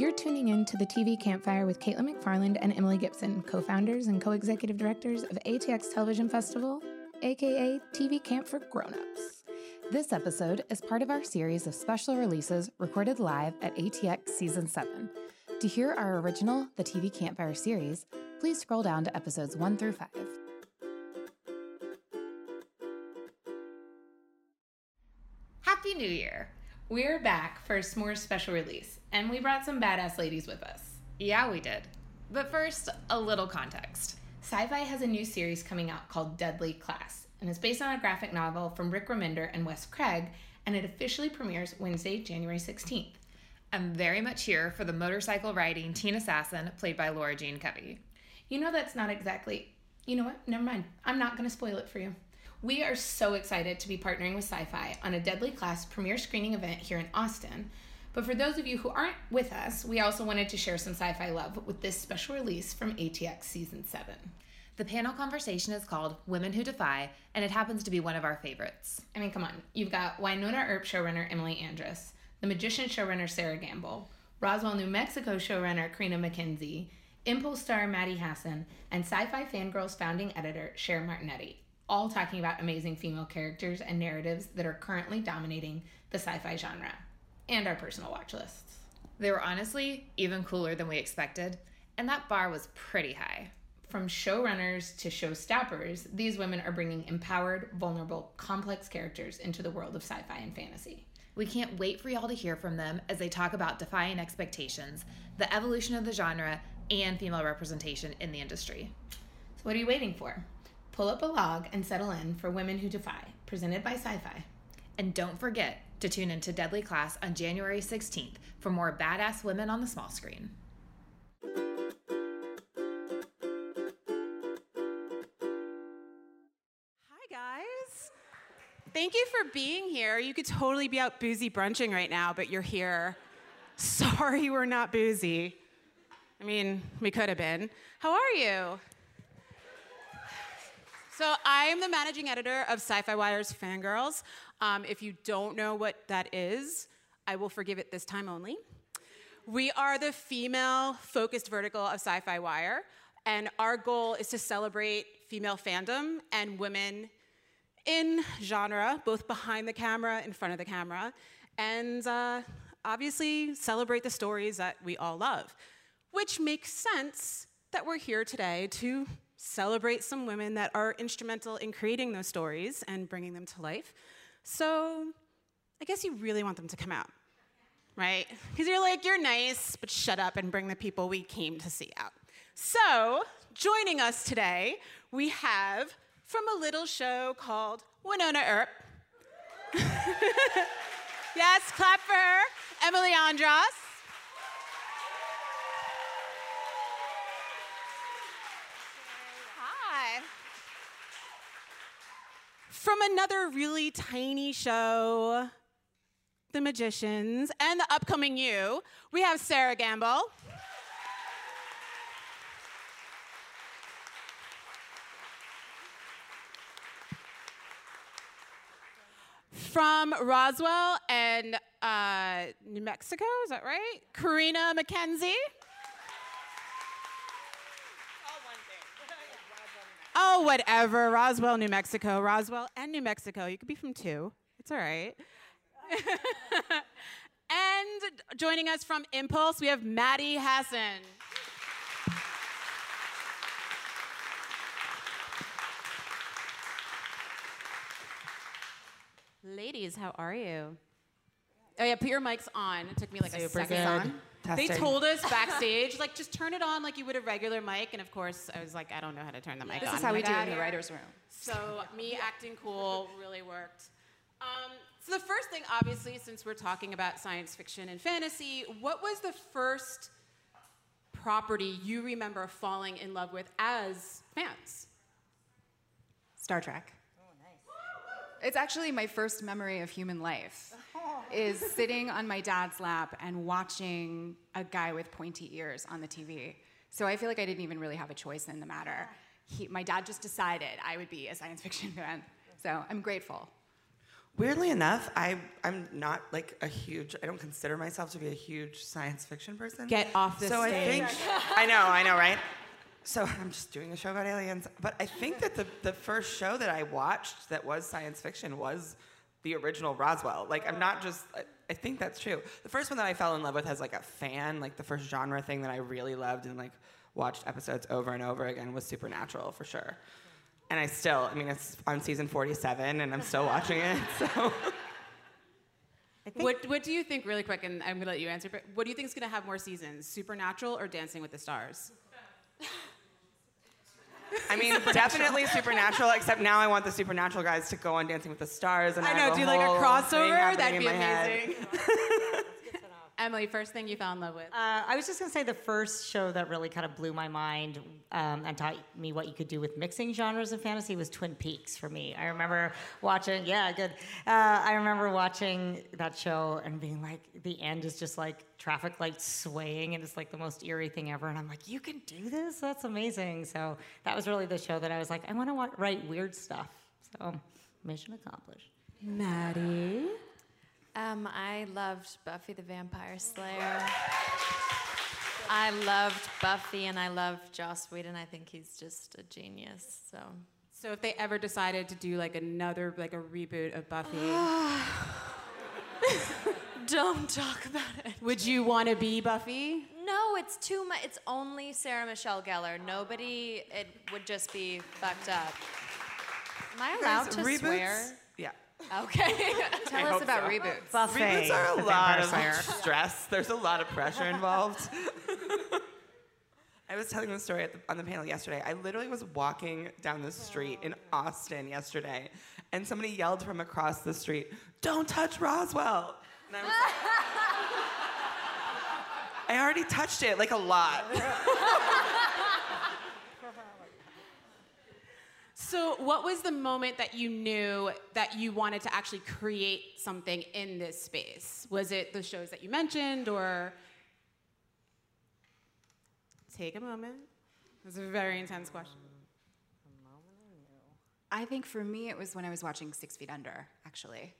You're tuning in to the TV Campfire with Caitlin McFarland and Emily Gipson, co founders and co executive directors of ATX Television Festival, aka TV Camp for Grownups. This episode is part of our series of special releases recorded live at ATX Season 7. To hear our original The TV Campfire series, please scroll down to episodes 1 through 5. New Year! We're back for a S'mores special release, and we brought some badass ladies with us. Yeah, we did. But first, a little context. Syfy has a new series coming out called Deadly Class, and it's based on a graphic novel from Rick Remender and Wes Craig, and it officially premieres Wednesday, January 16th. I'm very much here for the motorcycle riding teen assassin played by Lara Jean Covey. You know, that's not exactly. You know what? Never mind. I'm not going to spoil it for you. We are so excited to be partnering with Syfy on a Deadly Class premiere screening event here in Austin. But for those of you who aren't with us, we also wanted to share some sci fi love with this special release from ATX Season 7. The panel conversation is called Women Who Defy, and it happens to be one of our favorites. I mean, come on. You've got Wynonna Earp showrunner Emily Andras, The Magician showrunner Sarah Gamble, Roswell, New Mexico showrunner Carina MacKenzie, Impulse star Maddie Hasson, and Syfy Fangirls founding editor Cher Martinetti all talking about amazing female characters and narratives that are currently dominating the sci fi genre and our personal watch lists. They were honestly even cooler than we expected, and that bar was pretty high. From showrunners to showstoppers, these women are bringing empowered, vulnerable, complex characters into the world of sci fi and fantasy. We can't wait for y'all to hear from them as they talk about defying expectations, the evolution of the genre, and female representation in the industry. So, what are you waiting for? Pull up a log and settle in for Women Who Defy, presented by Syfy. And don't forget to tune into Deadly Class on January 16th for more badass women on the small screen. Hi, guys. Thank you for being here. You could totally be out boozy brunching right now, but you're here. Sorry, we're not boozy. I mean, we could have been. How are you? So I am the managing editor of Syfy Wire's Fangirls. Um, if you don't know what that is, I will forgive it this time only. We are the female-focused vertical of Syfy Wire, and our goal is to celebrate female fandom and women in genre, both behind the camera, and in front of the camera, and uh, obviously celebrate the stories that we all love. Which makes sense that we're here today to celebrate some women that are instrumental in creating those stories and bringing them to life. So I guess you really want them to come out, right? Because you're like, you're nice, but shut up and bring the people we came to see out. So joining us today, we have from a little show called Wynonna Earp. yes, clap for her, Emily Andras. From another really tiny show, The Magicians, and the upcoming You, we have Sarah Gamble. From Roswell and uh, New Mexico, is that right? Carina MacKenzie. Oh, whatever. Roswell, New Mexico. Roswell and New Mexico. You could be from two. It's all right. and joining us from Impulse, we have Maddie Hasson. Ladies, how are you? Oh yeah, put your mics on. It took me like Super a second. good. They told us backstage, like, just turn it on like you would a regular mic. And of course, I was like, I don't know how to turn the mic This on. is how we do "Ah, it in the writer's room. So me acting cool really worked. Um, so the first thing, obviously, since we're talking about science fiction and fantasy, what was the first property you remember falling in love with as fans? Star Trek. Oh, nice. It's actually my first memory of human life. Is sitting on my dad's lap and watching a guy with pointy ears on the TV. So I feel like I didn't even really have a choice in the matter. He, my dad just decided I would be a science fiction fan. So I'm grateful. Weirdly enough, I I'm not like a huge. I don't consider myself to be a huge science fiction person. Get off the so stage. I think I know, I know, right? So I'm just doing a show about aliens, but I think that the the first show that I watched that was science fiction was the original Roswell. Like I'm not just. I, I think that's true. The first one that I fell in love with as like a fan, like the first genre thing that I really loved and like watched episodes over and over again was Supernatural for sure. And I still, I mean, it's on season 47 and I'm still watching it. So What, what do you think, really quick, and I'm gonna let you answer, but what do you think is gonna have more seasons, Supernatural or Dancing with the Stars? I mean, definitely Supernatural. Except now I want the Supernatural guys to go on Dancing with the Stars, and I, I know, do like a crossover? That'd be amazing. Emily, first thing you fell in love with? Uh, I was just gonna say the first show that really kind of blew my mind um, and taught me what you could do with mixing genres of fantasy was Twin Peaks for me. I remember watching, yeah, good. Uh, I remember watching that show and being like, the end is just like traffic lights swaying and it's like the most eerie thing ever. And I'm like, you can do this? That's amazing. So that was really the show that I was like, I want to wa- write weird stuff. So mission accomplished. Maddie. Um, I loved Buffy the Vampire Slayer. I loved Buffy and I love Joss Whedon. I think he's just a genius. So So if they ever decided to do like another, like a reboot of Buffy, don't talk about it. would you want to be Buffy? No, it's too much. It's only Sarah Michelle Gellar. Nobody. It would just be fucked up. Am I allowed Guys, to reboots? swear? Yeah. Okay. Tell hope us about so. reboots. Buffet. Reboots are a lot of stress. There's a lot of pressure involved. I was telling the story at the, on the panel yesterday. I literally was walking down the street in Austin yesterday, and somebody yelled from across the street, "Don't touch Roswell!" And I was like, I already touched it like a lot. So, what was the moment that you knew that you wanted to actually create something in this space? Was it the shows that you mentioned, or take a moment? It's a very intense question. I think for me, it was when I was watching Six Feet Under, actually,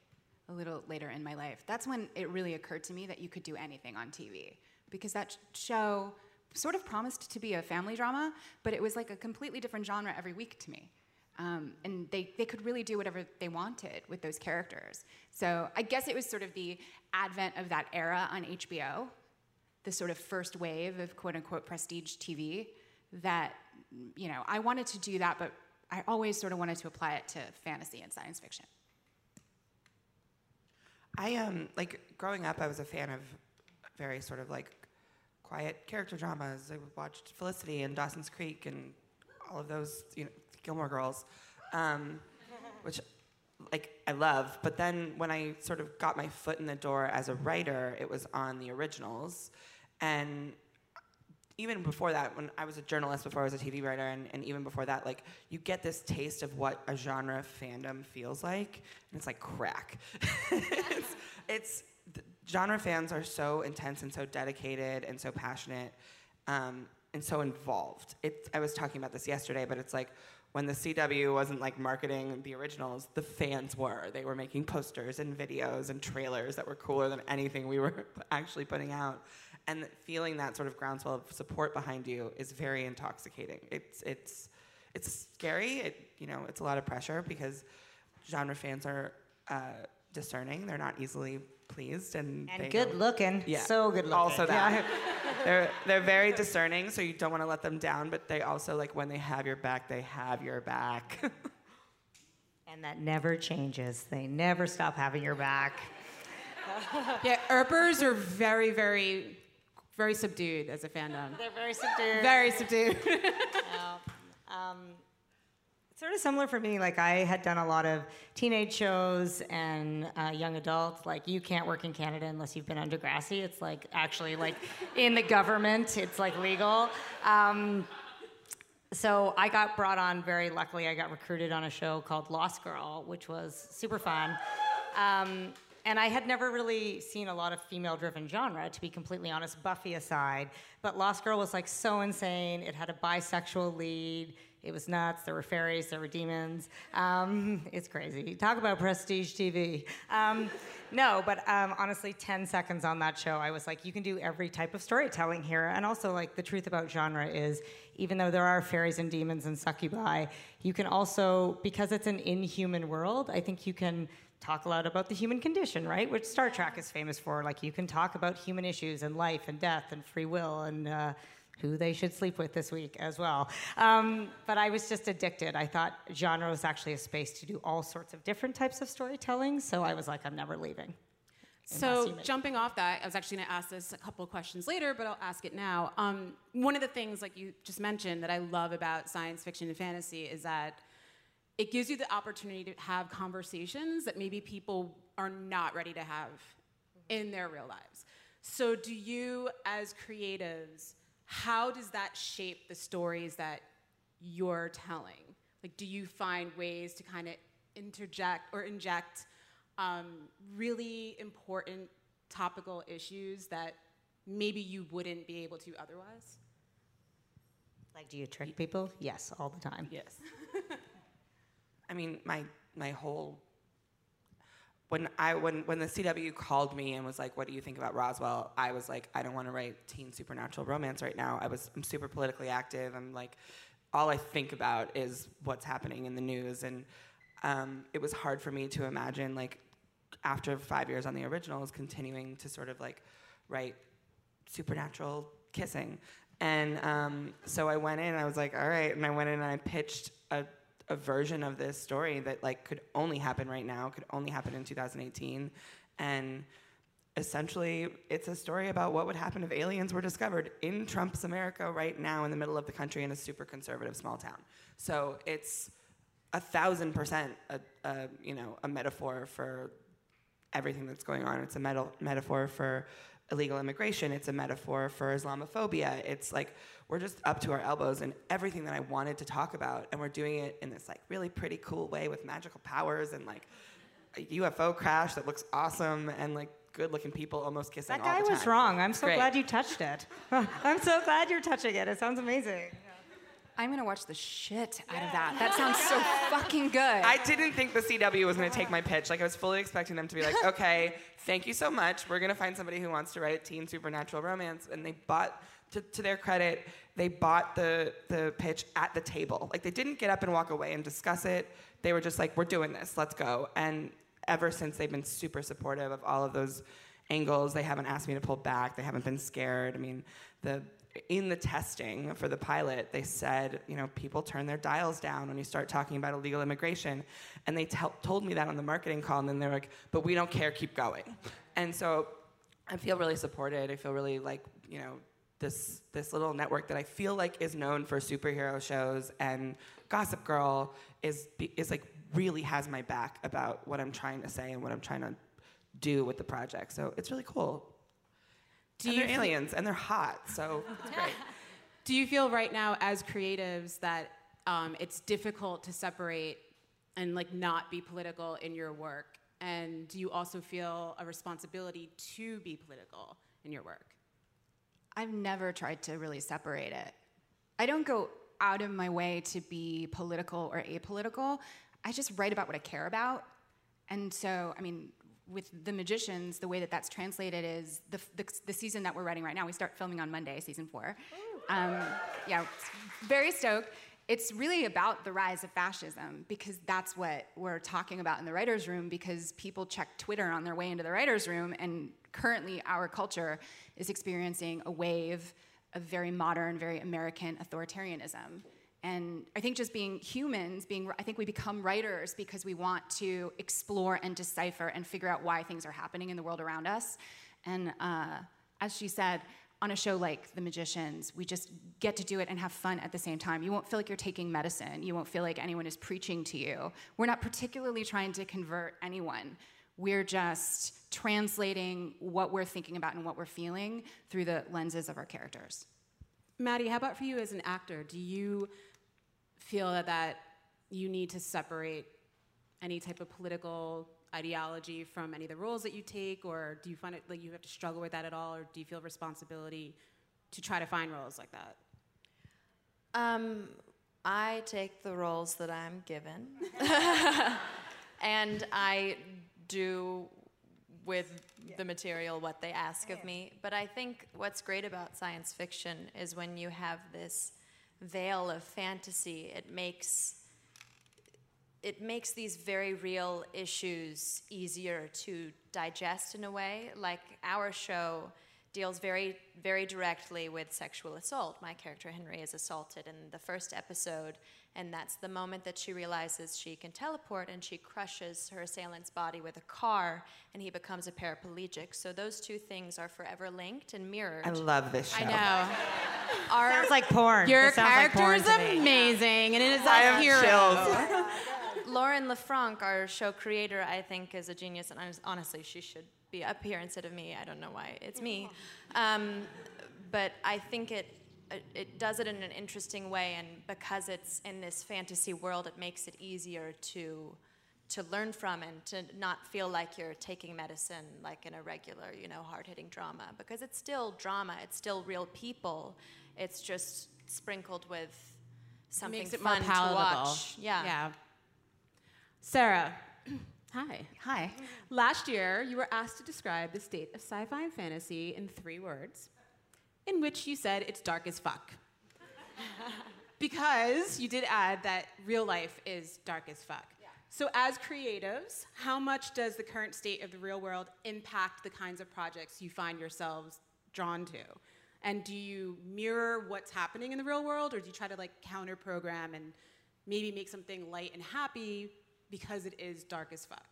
a little later in my life. That's when it really occurred to me that you could do anything on TV. Because that show sort of promised to be a family drama, but it was like a completely different genre every week to me. Um, and they, they could really do whatever they wanted with those characters. So I guess it was sort of the advent of that era on HBO, the sort of first wave of quote unquote prestige TV that, you know, I wanted to do that, but I always sort of wanted to apply it to fantasy and science fiction. I um like growing up, I was a fan of very sort of like quiet character dramas. I watched Felicity and Dawson's Creek and all of those, you know, Gilmore Girls, um, which like I love. But then when I sort of got my foot in the door as a writer, it was on the originals, and even before that, when I was a journalist, before I was a TV writer, and, and even before that, like you get this taste of what a genre fandom feels like, and it's like crack. it's, it's genre fans are so intense and so dedicated and so passionate um, and so involved. It, I was talking about this yesterday, but it's like when the CW wasn't like marketing the originals, the fans were. They were making posters and videos and trailers that were cooler than anything we were actually putting out and feeling that sort of groundswell of support behind you is very intoxicating. It's it's it's scary. It you know it's a lot of pressure because genre fans are uh, discerning. They're not easily pleased and And good don't- looking. Yeah, So good looking. Also that Yeah. they're they're very discerning, so you don't want to let them down. But they also like when they have your back, they have your back. And that never changes. They never stop having your back. Yeah, Earpers are very, very, very subdued as a fandom. They're very subdued. Very subdued. Um, sort of similar for me. Like I had done a lot of teenage shows and uh, young adults. Like you can't work in Canada unless you've been on Degrassi. It's like actually like in the government. It's like legal. Um, so I got brought on very luckily. I got recruited on a show called Lost Girl, which was super fun. Um, and I had never really seen a lot of female-driven genre, to be completely honest, Buffy aside. But Lost Girl was like so insane. It had a bisexual lead. It was nuts. There were fairies, there were demons. Um, it's crazy. Talk about prestige TV. Um, no, but um, honestly, 10 seconds on that show, I was like, you can do every type of storytelling here. And also, like, the truth about genre is even though there are fairies and demons and succubi, you can also, because it's an inhuman world, I think you can talk a lot about the human condition, right? Which Star Trek is famous for. Like, you can talk about human issues and life and death and free will and. Uh, who they should sleep with this week as well. Um, but I was just addicted. I thought genre was actually a space to do all sorts of different types of storytelling, so I was like, I'm never leaving. So jumping off that, I was actually going to ask this a couple of questions later, but I'll ask it now. Um, one of the things, like you just mentioned, that I love about science fiction and fantasy is that it gives you the opportunity to have conversations that maybe people are not ready to have in their real lives. So, do you, as creatives, how does that shape the stories that you're telling? Like, do you find ways to kind of interject or inject um, really important topical issues that maybe you wouldn't be able to otherwise? Like, do you trick people? Yes, all the time. Yes. I mean, my my whole when I when when the CW called me and was like, "What do you think about Roswell?" I was like, "I don't want to write teen supernatural romance right now." I was I'm super politically active. I'm like, all I think about is what's happening in the news, and um, it was hard for me to imagine like after five years on the originals, continuing to sort of like write supernatural kissing. And um, so I went in. I was like, all right, and I went in and I pitched a a version of this story that like could only happen right now, could only happen in 2018, and essentially it's a story about what would happen if aliens were discovered in Trump's America right now in the middle of the country in a super conservative small town. So it's a thousand percent a, a you know a metaphor for everything that's going on. It's a meta- metaphor for illegal immigration. It's a metaphor for Islamophobia. It's like we're just up to our elbows in everything that I wanted to talk about, and we're doing it in this like really pretty cool way with magical powers and like a UFO crash that looks awesome and like good-looking people almost kissing. That guy was wrong. I'm so Great. glad you touched it. I'm so glad you're touching it. It sounds amazing. I'm gonna watch the shit out of that. That sounds so fucking good. I didn't think the CW was going to take my pitch. Like I was fully expecting them to be like, okay, thank you so much. We're going to find somebody who wants to write a teen supernatural romance, and they bought. To, to their credit, they bought the the pitch at the table. Like they didn't get up and walk away and discuss it. They were just like, "We're doing this. Let's go." And ever since, they've been super supportive of all of those angles. They haven't asked me to pull back. They haven't been scared. I mean, the in the testing for the pilot, they said, you know, people turn their dials down when you start talking about illegal immigration. And they tell told me that on the marketing call, and then they're like, but we don't care, keep going. And so I feel really supported. I feel really like, you know, this this little network that I feel like is known for superhero shows and Gossip Girl is is like really has my back about what I'm trying to say and what I'm trying to do with the project. So it's really cool. Do and you they're aliens and they're hot, so it's great. Do you feel right now, as creatives, that um, it's difficult to separate and like not be political in your work? And do you also feel a responsibility to be political in your work? I've never tried to really separate it. I don't go out of my way to be political or apolitical. I just write about what I care about. And so, I mean, with The Magicians, the way that that's translated is the, the, the season that we're writing right now. We start filming on Monday, season four. Um, yeah, very stoked. It's really about the rise of fascism because that's what we're talking about in the writer's room because people check Twitter on their way into the writer's room, and currently our culture is experiencing a wave of very modern, very American authoritarianism. And I think just being humans, being I think we become writers because we want to explore and decipher and figure out why things are happening in the world around us. And uh, as she said, on a show like The Magicians, we just get to do it and have fun at the same time. You won't feel like you're taking medicine. You won't feel like anyone is preaching to you. We're not particularly trying to convert anyone. We're just translating what we're thinking about and what we're feeling through the lenses of our characters. Maddie, how about for you as an actor? Do you feel that, that you need to separate any type of political ideology from any of the roles that you take, or do you find it like you have to struggle with that at all, or do you feel responsibility to try to find roles like that? Um, I take the roles that I'm given, and I do with the material what they ask of me. But I think what's great about science fiction is when you have this veil of fantasy, it makes it makes these very real issues easier to digest in a way. Like our show deals very, very directly with sexual assault. My character Henry is assaulted in the first episode, and that's the moment that she realizes she can teleport and she crushes her assailant's body with a car, and he becomes a paraplegic. So those two things are forever linked and mirrored. I love this show. I know. Our, Sounds like porn. Your This sounds like character porn is amazing, and it is I a have hero. chills. Lauren LeFranc, our show creator, I think is a genius, and honestly, she should be up here instead of me. I don't know why it's me, um, but I think it it does it in an interesting way, and because it's in this fantasy world, it makes it easier to to learn from and to not feel like you're taking medicine like in a regular, you know, hard-hitting drama because it's still drama, it's still real people. It's just sprinkled with something makes it fun more palatable. to watch. Yeah. Yeah. Sarah, hi. Hi. Last year, you were asked to describe the state of sci fi and fantasy in three words, in which you said it's dark as fuck. because you did add that real life is dark as fuck. So, as creatives, how much does the current state of the real world impact the kinds of projects you find yourselves drawn to? And do you mirror what's happening in the real world, or do you try to like counter program and maybe make something light and happy because it is dark as fuck?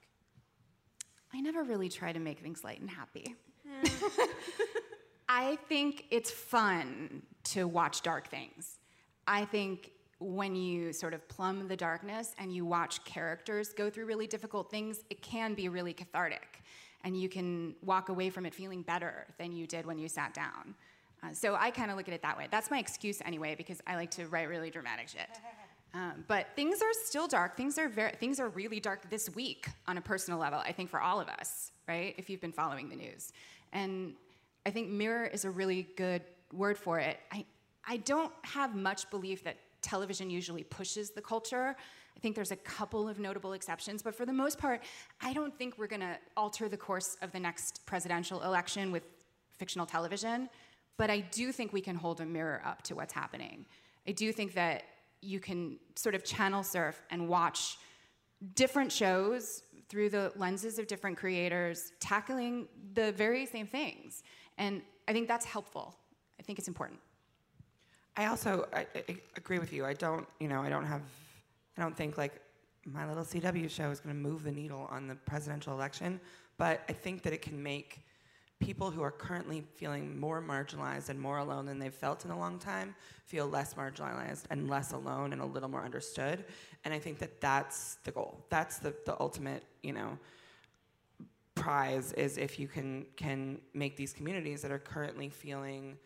I never really try to make things light and happy. I think it's fun to watch dark things. I think when you sort of plumb the darkness and you watch characters go through really difficult things, it can be really cathartic. And you can walk away from it feeling better than you did when you sat down. Uh, so I kind of look at it that way. That's my excuse anyway, because I like to write really dramatic shit. Um, but things are still dark. Things are very, things are really dark this week on a personal level. I think for all of us, right? If you've been following the news, and I think mirror is a really good word for it. I I don't have much belief that television usually pushes the culture. I think there's a couple of notable exceptions, but for the most part, I don't think we're going to alter the course of the next presidential election with fictional television. But I do think we can hold a mirror up to what's happening. I do think that you can sort of channel surf and watch different shows through the lenses of different creators tackling the very same things. And I think that's helpful. I think it's important. I also I, I agree with you. I don't, you know, I don't have, I don't think like my little CW show is going to move the needle on the presidential election, but I think that it can make people who are currently feeling more marginalized and more alone than they've felt in a long time feel less marginalized and less alone and a little more understood. And I think that that's the goal. That's the, the ultimate, you know, prize is if you can can make these communities that are currently feeling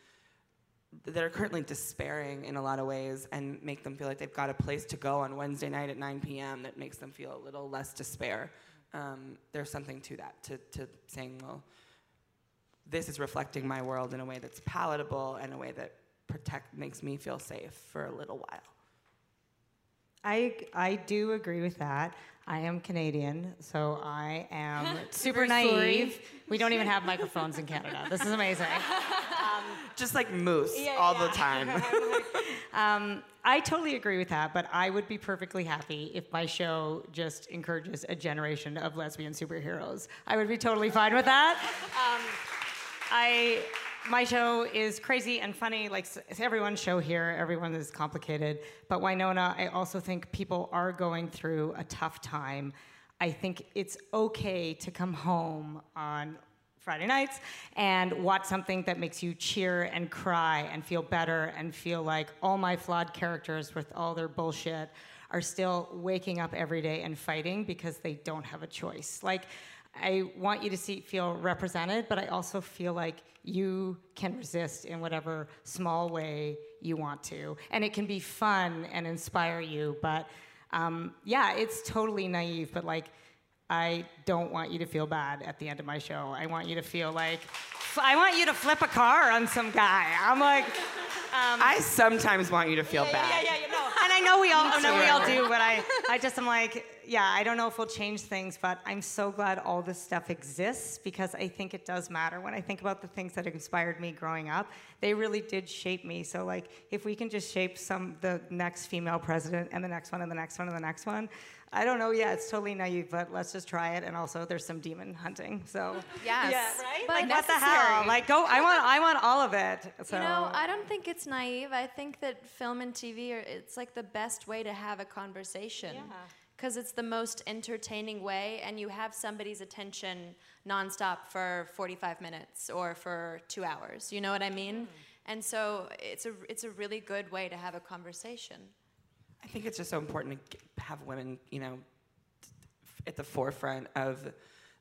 that are currently despairing in a lot of ways and make them feel like they've got a place to go on Wednesday night at 9 p.m. that makes them feel a little less despair. Um, there's something to that, to, to saying, well, this is reflecting my world in a way that's palatable and a way that protect makes me feel safe for a little while. I, I do agree with that. I am Canadian, so I am super naive. We don't even have microphones in Canada. This is amazing. Just like moose Yeah, all yeah. the time. Um, I totally agree with that, but I would be perfectly happy if my show just encourages a generation of lesbian superheroes. I would be totally fine with that. Um, I, my show is crazy and funny, like everyone's show here. Everyone is complicated, but Wynonna, I also think people are going through a tough time. I think it's okay to come home on Friday nights and watch something that makes you cheer and cry and feel better and feel like all my flawed characters with all their bullshit are still waking up every day and fighting because they don't have a choice. Like I want you to see feel represented, but I also feel like you can resist in whatever small way you want to. And it can be fun and inspire you, but um, yeah, it's totally naive, but like I don't want you to feel bad at the end of my show. I want you to feel like I want you to flip a car on some guy. I'm like, I sometimes want you to feel bad. yeah, yeah, yeah, no. And I know we all, I know we all do, but I, I just am like, yeah, I don't know if we'll change things, but I'm so glad all this stuff exists because I think it does matter. When I think about the things that inspired me growing up, they really did shape me. So like, if we can just shape some the next female president and the next one and the next one and the next one, I don't know. Yeah, it's totally naive, but let's just try it. And also, there's some demon hunting. So Yes. yeah, right. But like what the hell? Like go. I want. I want all of it. So You know, I don't think it's naive. I think that film and TV are it's like the best way to have a conversation. Yeah. Because it's the most entertaining way, and you have somebody's attention nonstop for 45 minutes or for two hours. You know what I mean? Mm. And so it's a it's a really good way to have a conversation. I think it's just so important to have women, you know, at the forefront of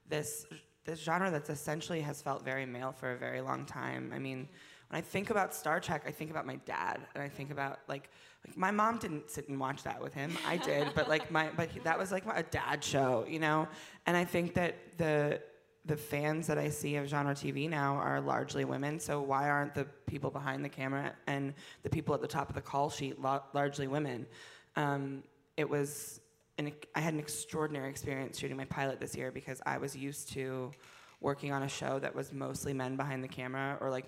this this genre that's essentially has felt very male for a very long time. I mean, when I think about Star Trek, I think about my dad, and I think about like like my mom didn't sit and watch that with him. I did, but like my but he, that was like a dad show, you know. And I think that the the fans that I see of genre TV now are largely women. So why aren't the people behind the camera and the people at the top of the call sheet la- largely women? Um, it was an, I had an extraordinary experience shooting my pilot this year because I was used to working on a show that was mostly men behind the camera, or like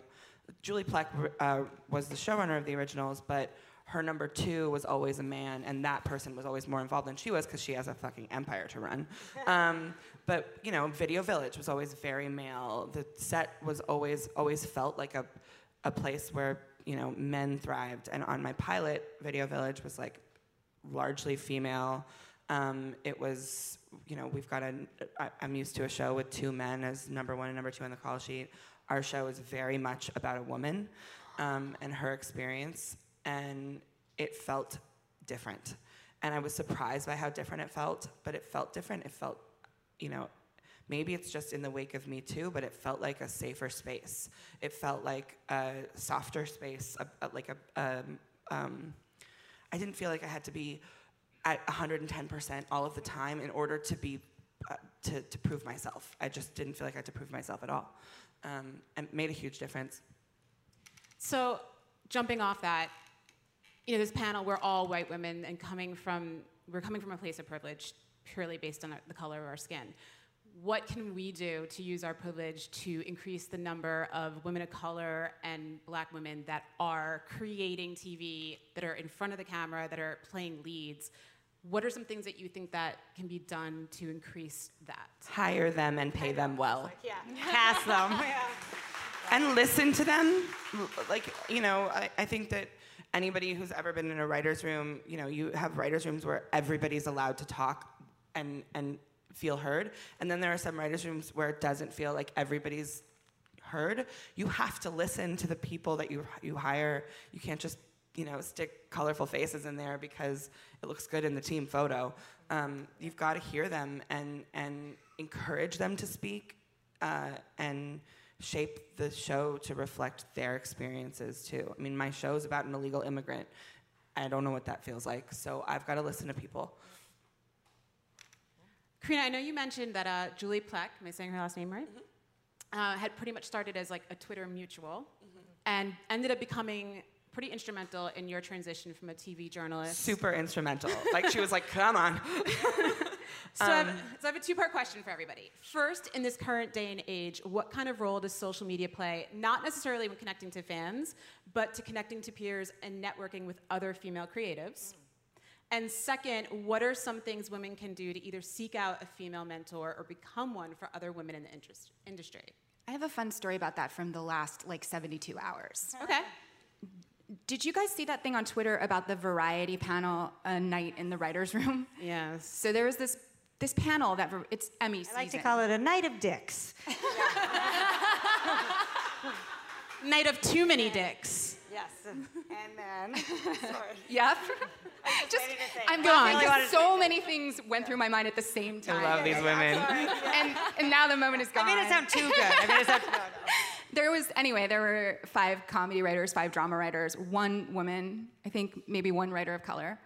Julie Plec uh, was the showrunner of the originals, but her number two was always a man, and that person was always more involved than she was because she has a fucking empire to run. Um, but you know, Video Village was always very male. The set was always always felt like a a place where you know men thrived, and on my pilot, Video Village was like largely female. Um, it was, you know, we've got a, I, I'm used to a show with two men as number one and number two on the call sheet. Our show is very much about a woman um, and her experience, and it felt different. And I was surprised by how different it felt, but it felt different. It felt, you know, maybe it's just in the wake of Me Too, but it felt like a safer space. It felt like a softer space, a, a, like a, um, um, I didn't feel like I had to be at 110% all of the time in order to be uh, to, to prove myself. I just didn't feel like I had to prove myself at all, um, and it made a huge difference. So, jumping off that, you know, this panel, we're all white women and coming from, we're coming from a place of privilege purely based on our, the color of our skin. What can we do to use our privilege to increase the number of women of color and black women that are creating TV, that are in front of the camera, that are playing leads? What are some things that you think that can be done to increase that? Hire them and pay them well. yeah, cast them. and listen to them. Like, you know, I, I think that anybody who's ever been in a writer's room, you know, you have writer's rooms where everybody's allowed to talk and, and feel heard. And then there are some writer's rooms where it doesn't feel like everybody's heard. You have to listen to the people that you, you hire. You can't just, you know, stick colorful faces in there because it looks good in the team photo. Um, you've got to hear them and, and encourage them to speak uh, and shape the show to reflect their experiences too. I mean, my show is about an illegal immigrant. I don't know what that feels like, so I've got to listen to people. Carina, I know you mentioned that uh, Julie Plec, am I saying her last name right? Uh, had pretty much started as like a Twitter mutual and ended up becoming pretty instrumental in your transition from a TV journalist. Super instrumental. like she was like, "Come on." So, I have, um, so I have a two part question for everybody. First, in this current day and age, what kind of role does social media play, not necessarily when connecting to fans, but to connecting to peers and networking with other female creatives? And second, what are some things women can do to either seek out a female mentor or become one for other women in the interest, industry? I have a fun story about that from the last like 72 hours. Okay. Did you guys see that thing on Twitter about the variety panel a night in the writers' room? Yes. So there was this this panel that it's Emmy I season. like to call it a night of dicks. Night of too many dicks. Yes. And then. Yep. Just waiting to. I'm Go on. going. Go so many things went through my mind at the same time. I love these women. And and now the moment is gone. I made it sound too good. I made it sound. There was anyway. There were five comedy writers, five drama writers, one woman, I think maybe one writer of color,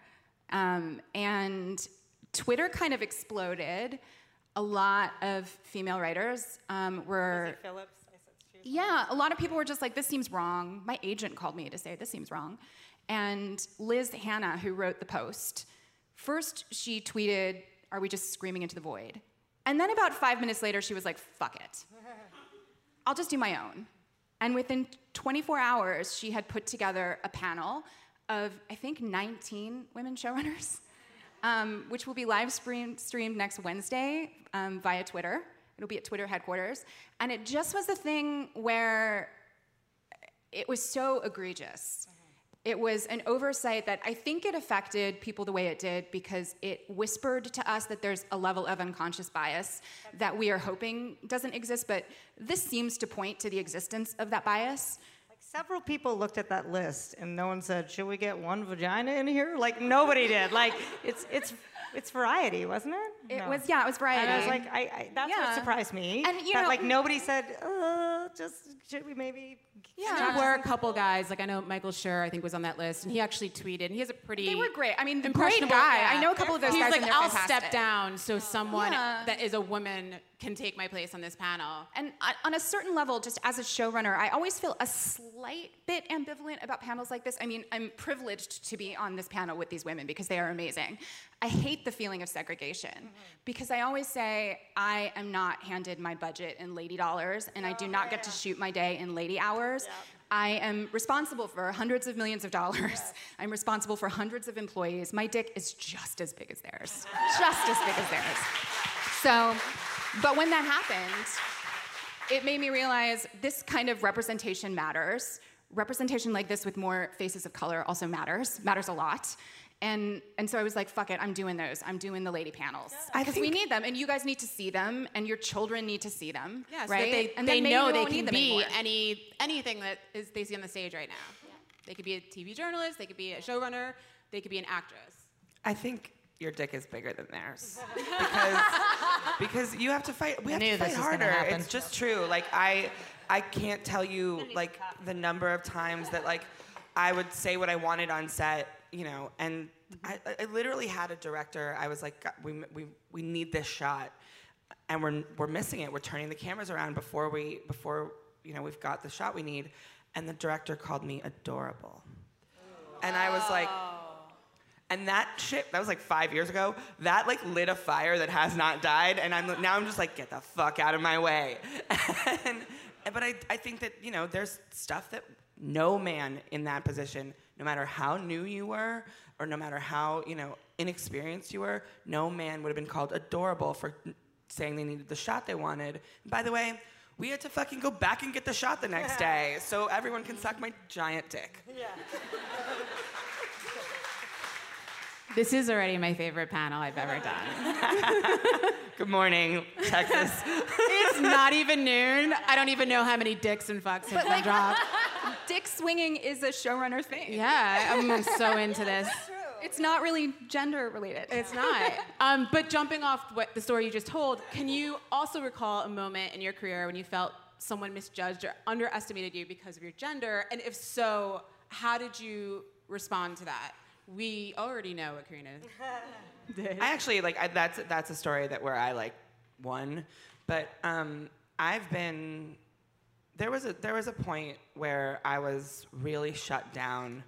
um, and Twitter kind of exploded. A lot of female writers um, were. Phillips. I said Yeah, a lot of people were just like, "This seems wrong." My agent called me to say this seems wrong, And Liz Hannah, who wrote the post, first she tweeted, Are we just screaming into the void? And then about five minutes later, she was like, Fuck it. I'll just do my own. And within 24 hours, she had put together a panel of, I think, 19 women showrunners, um, which will be live stream, streamed next Wednesday um, via Twitter. It'll be at Twitter headquarters. And it just was a thing where it was so egregious. It was an oversight that I think it affected people the way it did because it whispered to us that there's a level of unconscious bias that we are hoping doesn't exist, but this seems to point to the existence of that bias. Like several people looked at that list and no one said, "Should we get one vagina in here?" Like nobody did. Like it's it's it's variety, wasn't it? It No. was yeah, it was variety. And I was like, I, I that's Yeah. what surprised me. And, you that, know- like nobody said, uh, just should we maybe? Yeah. There were a couple guys, like I know Michael Schur, I think, was on that list, and he actually tweeted, and he has a pretty. They were great. I mean, great impressionable guy. yeah. I know a couple of those He was guys, like, and I'll fantastic." step down so someone Yeah. that is a woman can take my place on this panel. And on- a certain level, just as a showrunner, I always feel a slight bit ambivalent about panels like this. I mean, I'm privileged to be on this panel with these women because they are amazing. I hate the feeling of segregation mm-hmm. because I always say I am not handed my budget in lady dollars and I do not get to shoot my day in lady hours. I am responsible for hundreds of millions of dollars. I'm responsible for hundreds of employees. My dick is just as big as theirs. Just as big as theirs. So, but when that happened, it made me realize this kind of representation matters. Representation like this with more faces of color also matters, matters a lot. And, and so I was like, fuck it, I'm doing those. I'm doing the lady panels. I Because we need them, and you guys need to see them, and your children need to see them. Yeah, so right? that they, and they know they can be any anything that is they see on the stage right now. They could be a TV journalist, they could be a showrunner, they could be an actress. I think your dick is bigger than theirs because because you have to fight. We have to fight harder. It's just true. Like I I can't tell you like the number of times that like I would say what I wanted on set, you know, and I, I literally had a director. I was like, we we we need this shot, and we're we're missing it. We're turning the cameras around before we before you know we've got the shot we need, and the director called me adorable, and I was like. And that shit, that was like five years ago. That like lit a fire that has not died, and I'm now I'm just like, get the fuck out of my way. and, but I, I think that you know, there's stuff that no man in that position, no matter how new you were, or no matter how you know inexperienced you were, no man would have been called adorable for saying they needed the shot they wanted. And by the way. We had to fucking go back and get the shot the next day, so everyone can suck my giant dick. This is already my favorite panel I've ever done. Good morning, Texas. it's not even noon. I don't even know how many dicks and fucks have been dropped. Dick swinging is a showrunner thing. Yeah, I'm so into this. It's not really gender related. It's not. Um, but jumping off what the story you just told, can you also recall a moment in your career when you felt someone misjudged or underestimated you because of your gender? And if so, how did you respond to that? We already know what Carina did. I actually like I, that's that's a story that where I like won, but um, I've been there was a there was a point where I was really shut down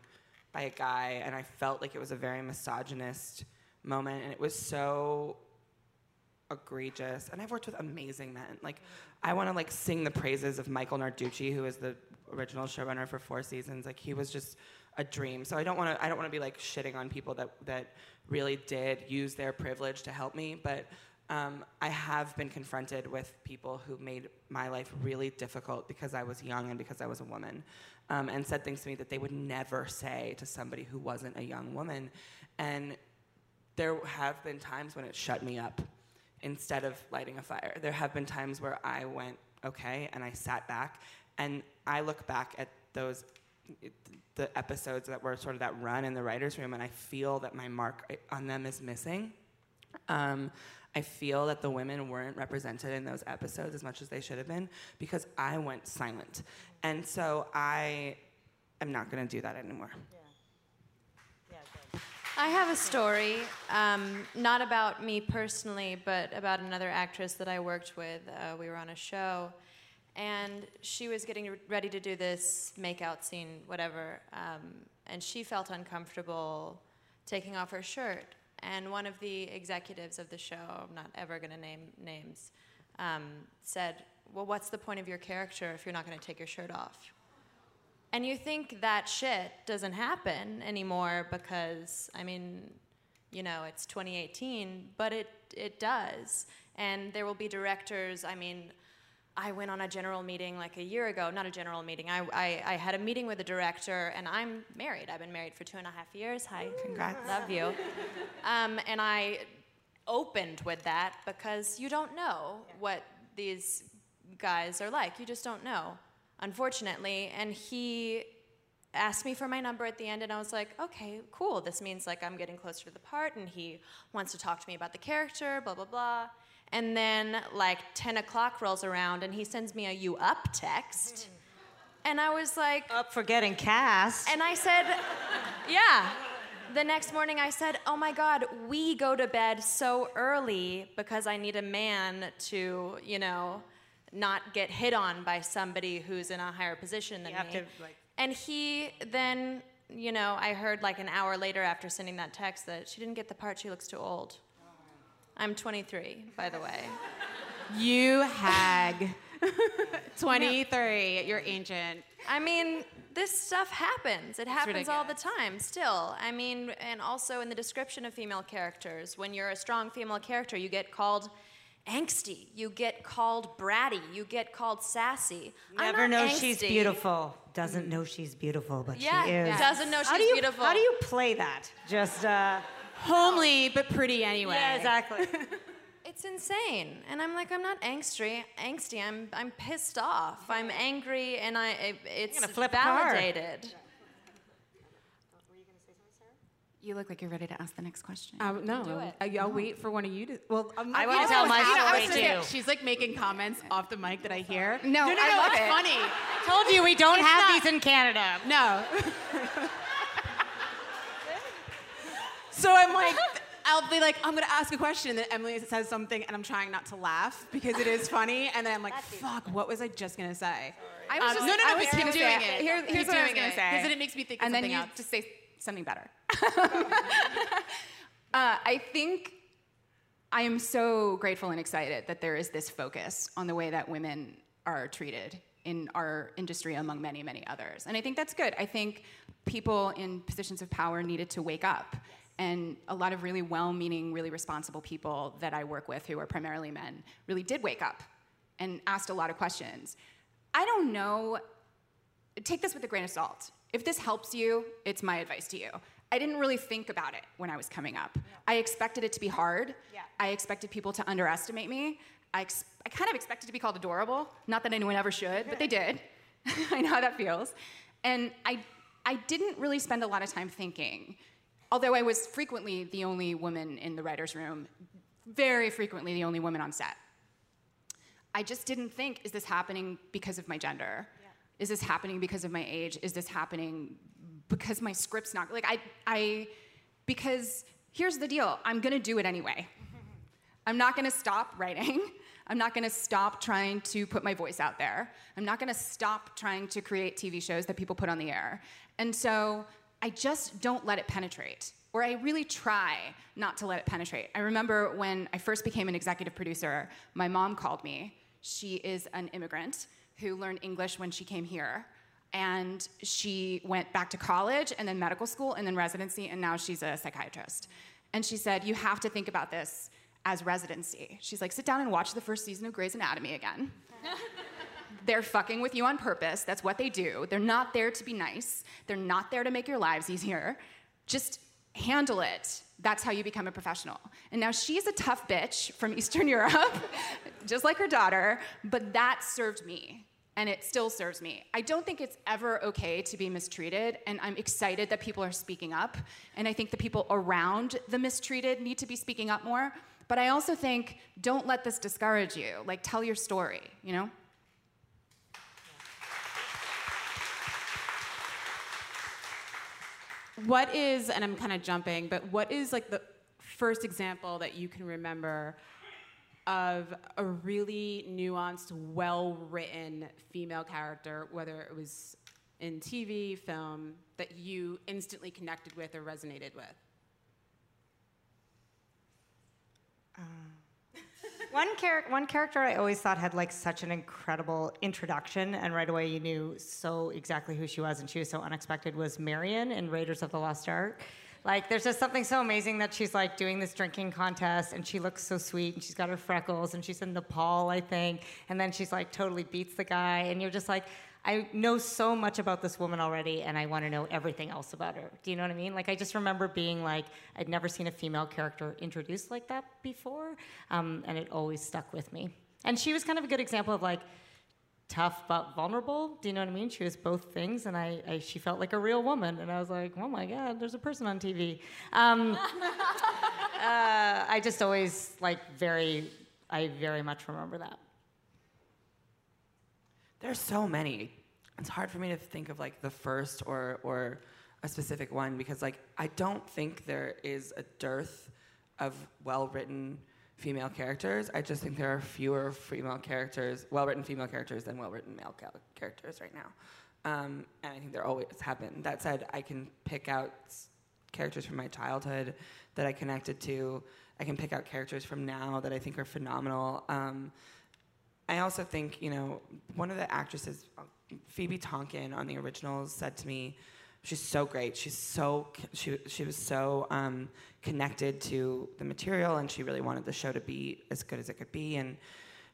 by a guy, and I felt like it was a very misogynist moment, and it was so egregious. And I've worked with amazing men. Like I want to like sing the praises of Michael Narducci, who is the original showrunner for four seasons. Like he was just a dream. So I don't want to I don't want to be like shitting on people that that really did use their privilege to help me, but um, I have been confronted with people who made my life really difficult because I was young and because I was a woman, um, and said things to me that they would never say to somebody who wasn't a young woman. And there have been times when it shut me up instead of lighting a fire. There have been times where I went, okay, and I sat back, and I look back at those the episodes that were sort of that run in the writers' room, and I feel that my mark on them is missing. Um, I feel that the women weren't represented in those episodes as much as they should have been because I went silent, and so I am not going to do that anymore. I have a story, um, not about me personally, but about another actress that I worked with. Uh, we were on a show, and she was getting ready to do this makeout scene, whatever, um, and she felt uncomfortable taking off her shirt. And one of the executives of the show, I'm not ever going to name names, um, said, Well, what's the point of your character if you're not going to take your shirt off? And you think that shit doesn't happen anymore because, I mean, you know, it's 2018, but it, it does. And there will be directors, I mean, I went on a general meeting like a year ago, not a general meeting. I, I, I, had a meeting with a director, and I'm married. I've been married for two and a half years. Hi. Congrats. Love you. Um, and I opened with that because you don't know what these guys are like. You just don't know, unfortunately. And he asked me for my number at the end, and I was like, okay, cool. This means like I'm getting closer to the part, and he wants to talk to me about the character, blah, blah, blah. And then like 10 o'clock rolls around and he sends me a you up text. And I was like, Up for getting cast. And I said, yeah. The next morning I said, oh my God, we go to bed so early because I need a man to, you know, not get hit on by somebody who's in a higher position than You have me. to, like- and he then, you know, I heard like an hour later after sending that text that she didn't get the part, she looks too old. I'm 23, by the way. You hag. 23, you're ancient. I mean, this stuff happens. It happens all the time still. I mean, and also in the description of female characters, when you're a strong female character, you get called angsty, you get called bratty, you get called sassy. Never know she's beautiful. Doesn't know she's beautiful, but Yeah, she is. doesn't know how she's do you, beautiful. How do you play that? Just uh Homely, but pretty anyway. Yeah, exactly. It's insane. And I'm like, I'm not angsty. Angsty. I'm I'm pissed off. I'm angry, and I it, it's validated. Were you gonna flip a card. You look like you're ready to ask the next question. Um, no, Do it. I- I'll wait for one of you to. Well, um, I you wanna tell my You know, I was story, gonna say, too. She's like making comments off the mic that I hear. No, no, no, I no, love it's it. funny. Told you we don't It's have not- these in Canada. No. so I'm like, I'll be like, I'm gonna ask a question, and then Emily says something, and I'm trying not to laugh because it is funny, and then I'm like, fuck, what was I just gonna say? I was Um, just, no, no, I no, was but keep gonna doing say, it. Here, Keep here's what I was doing gonna it, say. 'cause then it makes me think of and then something you else. just say something better. uh, I think I am so grateful and excited that there is this focus on the way that women are treated in our industry among many, many others. And I think that's good. I think people in positions of power needed to wake up. And a lot of really well meaning, really responsible people that I work with, who are primarily men, really did wake up and asked a lot of questions. I don't know take this with a grain of salt. If this helps you, it's my advice to you. I didn't really think about it when I was coming up. I expected it to be hard. Yeah. I expected people to underestimate me. I, ex- I kind of expected to be called adorable. Not that anyone ever should, but they did. I know how that feels. And I, I didn't really spend a lot of time thinking, although I was frequently the only woman in the writer's room, very frequently the only woman on set. I just didn't think, is this happening because of my gender? Is this happening because of my age? Is this happening because my script's not like I I because here's the deal, I'm gonna do it anyway. I'm not gonna stop writing. I'm not gonna stop trying to put my voice out there. I'm not gonna stop trying to create TV shows that people put on the air. And so I just don't let it penetrate. Or I really try not to let it penetrate. I remember when I first became an executive producer, my mom called me. She is an immigrant who learned English when she came here. And she went back to college and then medical school and then residency, and now she's a psychiatrist. And she said, You have to think about this as residency. She's like, Sit down and watch the first season of Grey's Anatomy again. They're fucking with you on purpose. That's what they do. They're not there to be nice. They're not there to make your lives easier. Just handle it. That's how you become a professional. And now she's a tough bitch from Eastern Europe, just like her daughter, but that served me. And it still serves me. I don't think it's ever okay to be mistreated, and I'm excited that people are speaking up. And I think the people around the mistreated need to be speaking up more. But I also think don't let this discourage you. Like, tell your story, you know? What is, and I'm kind of jumping, but what is like the first example that you can remember of a really nuanced, well written female character, whether it was in TV, film, that you instantly connected with or resonated with? Um, One, char- one character I always thought had like such an incredible introduction, and right away you knew so exactly who she was, and she was so unexpected. Was Marion in Raiders of the Lost Ark? Like, there's just something so amazing that she's like doing this drinking contest, and she looks so sweet, and she's got her freckles, and she's in Nepal, I think, and then she's like totally beats the guy, and you're just like, I know so much about this woman already, and I want to know everything else about her. Do you know what I mean? Like, I just remember being like, I'd never seen a female character introduced like that before, um, and it always stuck with me. And she was kind of a good example of like tough but vulnerable. Do you know what I mean? She was both things, and I, I she felt like a real woman, and I was like, oh my god, there's a person on TV. Um, uh, I just always like very, I very much remember that. There's so many. It's hard for me to think of like the first or or a specific one because like I don't think there is a dearth of well-written female characters. I just think there are fewer female characters, well-written female characters than well-written male characters right now. Um, and I think there always have been. That said, I can pick out characters from my childhood that I connected to. I can pick out characters from now that I think are phenomenal. Um, I also think, you know, one of the actresses, uh, Phoebe Tonkin on the originals, said to me, she's so great. She's so, she, she was so um, connected to the material and she really wanted the show to be as good as it could be. And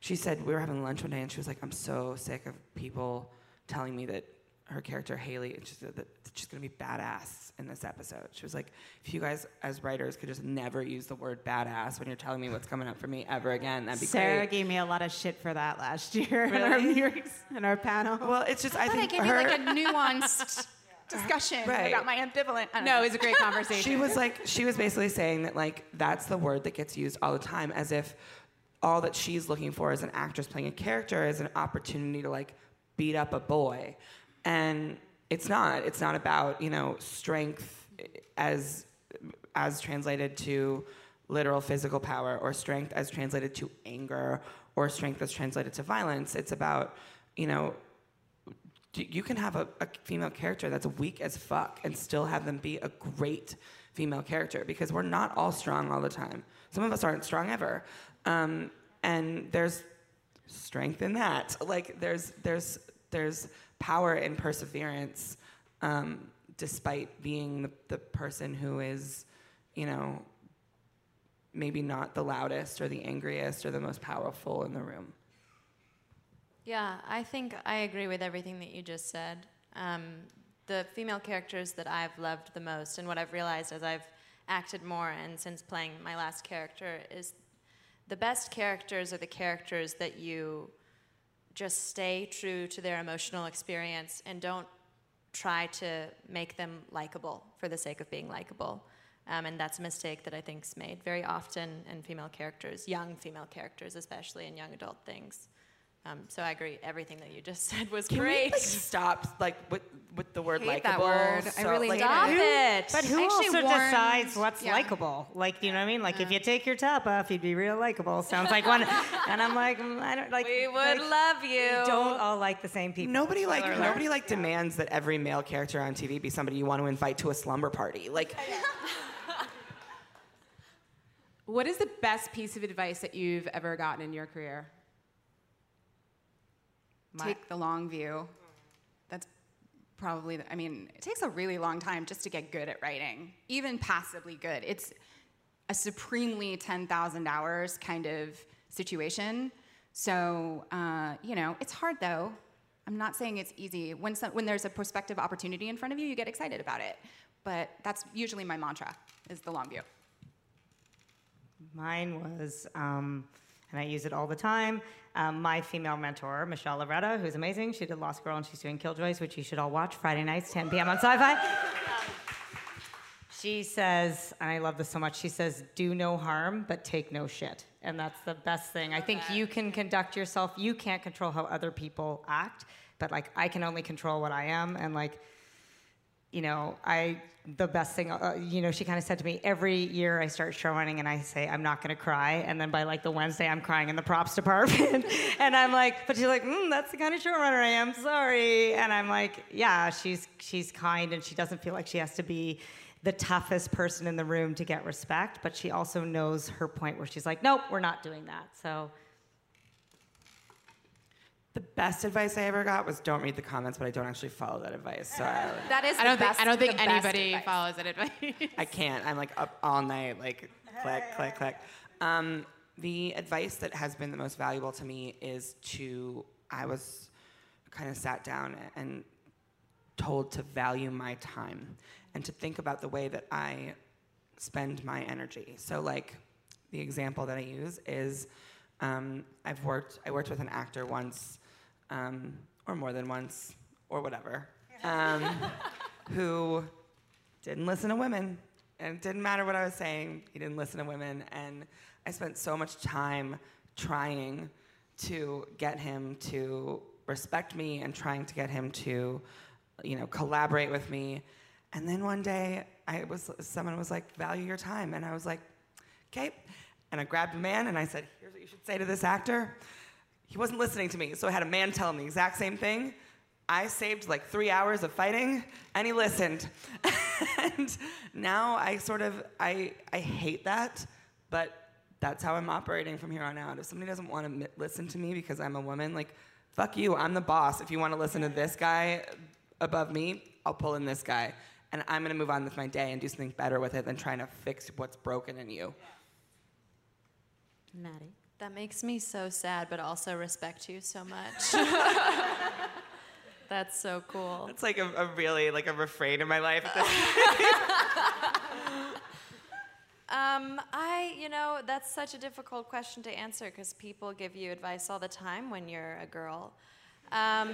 she said, we were having lunch one day and she was like, I'm so sick of people telling me that her character Hayley, she said uh, that she's gonna be badass in this episode. She was like, if you guys as writers could just never use the word badass when you're telling me what's coming up for me ever again, that'd be Sera great. gave me a lot of shit for that last year in our meetings, in our panel. Well, it's just I I thought I think gave her. you like a nuanced discussion Right. about my ambivalent. No, know. it was a great conversation. she was like she was basically saying that like that's the word that gets used all the time as if all that she's looking for as an actress playing a character is an opportunity to like beat up a boy and it's not it's not about you know strength as as translated to literal physical power or strength as translated to anger or strength as translated to violence it's about you know you can have a, a female character that's weak as fuck and still have them be a great female character because we're not all strong all the time. Some of us aren't strong ever, um, and there's strength in that. Like there's there's there's power and perseverance, um, despite being the, the person who is, you know, maybe not the loudest or the angriest or the most powerful in the room. Yeah, I think I agree with everything that you just said. Um, the female characters that I've loved the most, and what I've realized as I've acted more and since playing my last character, is the best characters are the characters that you just stay true to their emotional experience and don't try to make them likable for the sake of being likable. Um, and that's a mistake that I think's made very often in female characters, young female characters, especially in young adult things. Um, so I agree. Everything that you just said was Can we great. like, stop like with with the word Hate that likable? word. I really like, hate Stop it. it. But who I actually also warned- decides what's yeah. likable? Like, you know what I mean? Like, if you take your top off, you'd be real likable. Sounds like one. and I'm like, mm, I don't like. we would like, love you. we don't all like the same people. Nobody like Spoiler alert. nobody like demands that every male character on TV be somebody you want to invite to a slumber party. Like What is the best piece of advice that you've ever gotten in your career? Take the long view. That's probably, the, I mean, it takes a really long time just to get good at writing, even passably good. It's a supremely 10,000 hours kind of situation. So, uh, you know, it's hard though. I'm not saying it's easy. When, some, when there's a prospective opportunity in front of you, you get excited about it. But that's usually my mantra, is the long view. Mine was, um, and I use it all the time. Um, my female mentor, Michelle Lovretta, who's amazing. She did Lost Girl and she's doing Killjoys, which you should all watch Friday nights, 10 p.m. on Syfy. She says, and I love this so much. She says, "Do no harm, but take no shit," and that's the best thing. I think you can conduct yourself. You can't control how other people act, but like I can only control what I am, and like you know, I the best thing, uh, you know, she kind of said to me every year I start show running and I say I'm not going to cry, and then by like the Wednesday I'm crying in the props department, and I'm like, but she's like, mm, that's the kind of showrunner I am. Sorry, and I'm like, yeah, she's she's kind and she doesn't feel like she has to be the toughest person in the room to get respect, but she also knows her point where she's like, nope, we're not doing that. So. The best advice I ever got was don't read the comments, but I don't actually follow that advice. So I, That is I don't the think I don't think anybody advice. follows that advice. I can't. I'm like up all night, like click, click, click. Um, the advice that has been the most valuable to me is to, I was kind of sat down and told to value my time and to think about the way that I spend my energy. So, like, the example that I use is um, I've worked, I worked with an actor once, um, or more than once, or whatever, um, who didn't listen to women. And it didn't matter what I was saying, he didn't listen to women. And I spent so much time trying to get him to respect me and trying to get him to, you know, collaborate with me. And then one day, I was someone was like, "Value your time," and I was like, "Okay." And I grabbed a man and I said, "Here's what you should say to this actor." He wasn't listening to me, so I had a man tell him the exact same thing. I saved like three hours of fighting, and he listened. and now I sort of I I hate that, but that's how I'm operating from here on out. If somebody doesn't want to listen to me because I'm a woman, like fuck you, I'm the boss. If you want to listen to this guy above me, I'll pull in this guy, and I'm gonna move on with my day and do something better with it than trying to fix what's broken in you. Maddie. That makes me so sad, but also respect you so much. That's so cool. It's like a, a really like a refrain in my life. At this Um, I, you know, that's such a difficult question to answer because people give you advice all the time when you're a girl. Um,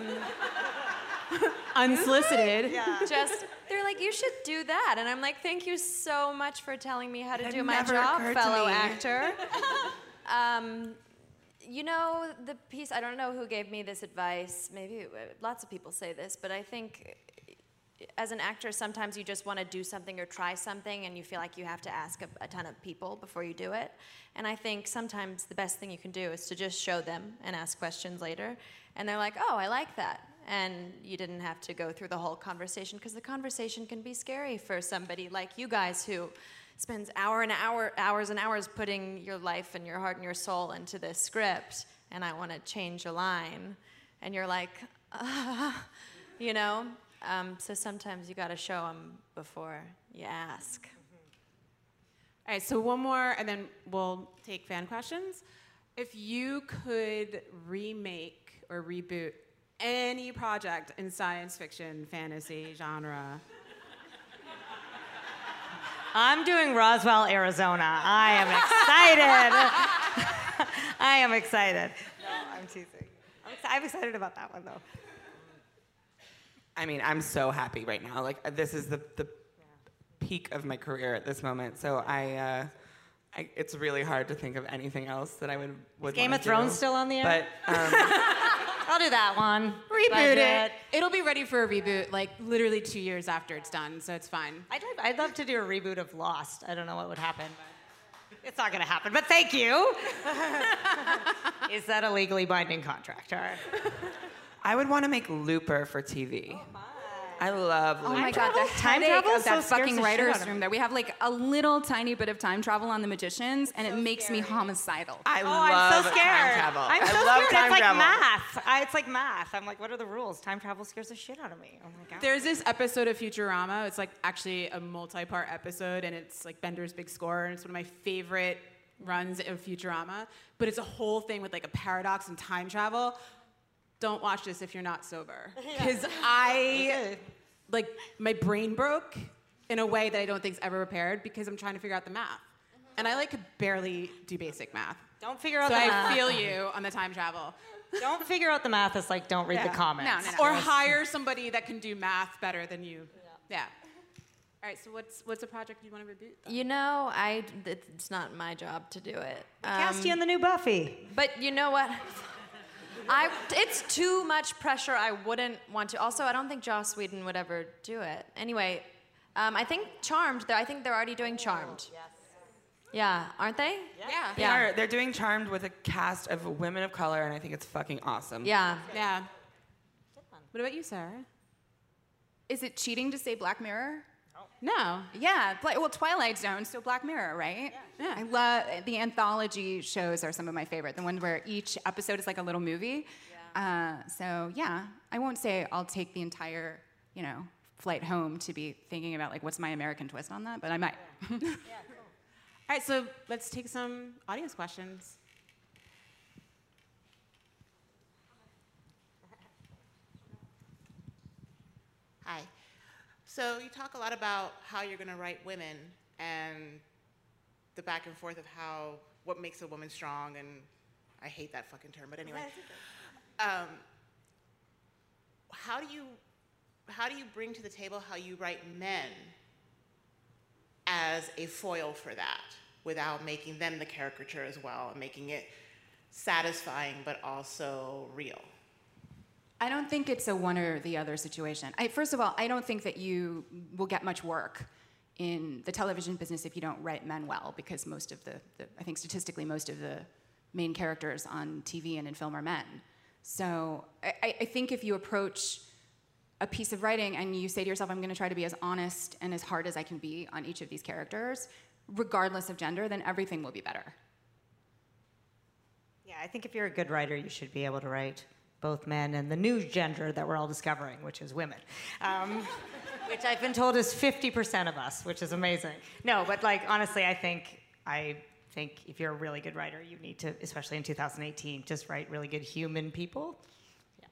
Unsolicited. just, they're like, you should do that. And I'm like, thank you so much for telling me how to It do my job, fellow actor. Um, you know, the piece, I don't know who gave me this advice. Maybe uh, lots of people say this, but I think uh, as an actor, sometimes you just want to do something or try something, and you feel like you have to ask a, a ton of people before you do it. And I think sometimes the best thing you can do is to just show them and ask questions later. And they're like, oh, I like that. And you didn't have to go through the whole conversation because the conversation can be scary for somebody like you guys who spends hour and hour, hours and hours putting your life and your heart and your soul into this script. And I want to change a line. And you're like, ah, you know? Um, so sometimes you got to show them before you ask. All right, so one more, and then we'll take fan questions. If you could remake or reboot any project in science fiction, fantasy genre, I'm doing Roswell, Arizona. I am excited. I am excited. No, I'm teasing. I'm, exci- I'm excited about that one though. I mean, I'm so happy right now. Like this is the the peak of my career at this moment. So I, uh, I it's really hard to think of anything else that I would would. Game wanna of Thrones do. still on the air? But um, I'll do that one. reboot Budget. it. It'll be ready for a reboot like literally two years after it's done, so it's fine. I'd, I'd love to do a reboot of Lost. I don't know what would happen. but It's not going to happen, but thank you. Is that a legally binding contract? All right. I would want to make Looper for TV. Oh, I love Oh my god, the Time travel of that so scares fucking writer's room there. We have like a little tiny bit of time travel on the magicians, and it makes me homicidal. I Oh, love I'm so scared. time travel. I'm I so love scared. time it's like travel. math. I, it's like math. I'm like, what are the rules? Time travel scares the shit out of me. Oh my god. There's this episode of Futurama. It's like actually a multi-part episode, and it's like Bender's big score, and it's one of my favorite runs of Futurama. But it's a whole thing with like a paradox and time travel. Don't watch this if you're not sober, because I like my brain broke in a way that I don't think's ever repaired because I'm trying to figure out the math, and I like could barely do basic math. Don't figure out So the I math. feel you on the time travel. Don't figure out the math. It's like don't read Yeah. the comments. No, no, no. Or hire somebody that can do math better than you. Yeah. All right. So what's what's a project you want to reboot? You know, I it's not my job to do it. Cast Um, you in the new Buffy. But you know what? I, it's too much pressure. I wouldn't want to. Also, I don't think Joss Whedon would ever do it. Anyway, um, I think Charmed. I think they're already doing Charmed. Yes. Yeah, aren't they? Yeah. They are. They're doing Charmed with a cast of women of color, and I think it's fucking awesome. Yeah. Yeah. What about you, Sera? Is it cheating to say Black Mirror? No. Yeah, well, Twilight Zone, so Black Mirror, right? Yeah. I love the anthology shows are some of my favorite. The ones where each episode is like a little movie. Uh, so yeah, I won't say I'll take the entire, you know, flight home to be thinking about like what's my American twist on that, but I might. Yeah. All right, so let's take some audience questions. Hi. So you talk a lot about how you're going to write women and the back and forth of how what makes a woman strong, and I hate that fucking term, but anyway. Um, how do you how do you bring to the table how you write men as a foil for that without making them the caricature as well and making it satisfying but also real? I don't think it's a one or the other situation. I, first of all, I don't think that you will get much work in the television business if you don't write men well, because most of the, the I think statistically, most of the main characters on TV and in film are men. So I- I, I think if you approach a piece of writing and you say to yourself, I'm going to try to be as honest and as hard as I can be on each of these characters, regardless of gender, then everything will be better. Yeah, I think if you're a good writer, you should be able to write both men and the new gender that we're all discovering, which is women. Um, which I've been told is 50% of us, which is amazing. No, but like honestly, I think I think if you're a really good writer, you need to, especially in 2018, just write really good human people. Yeah.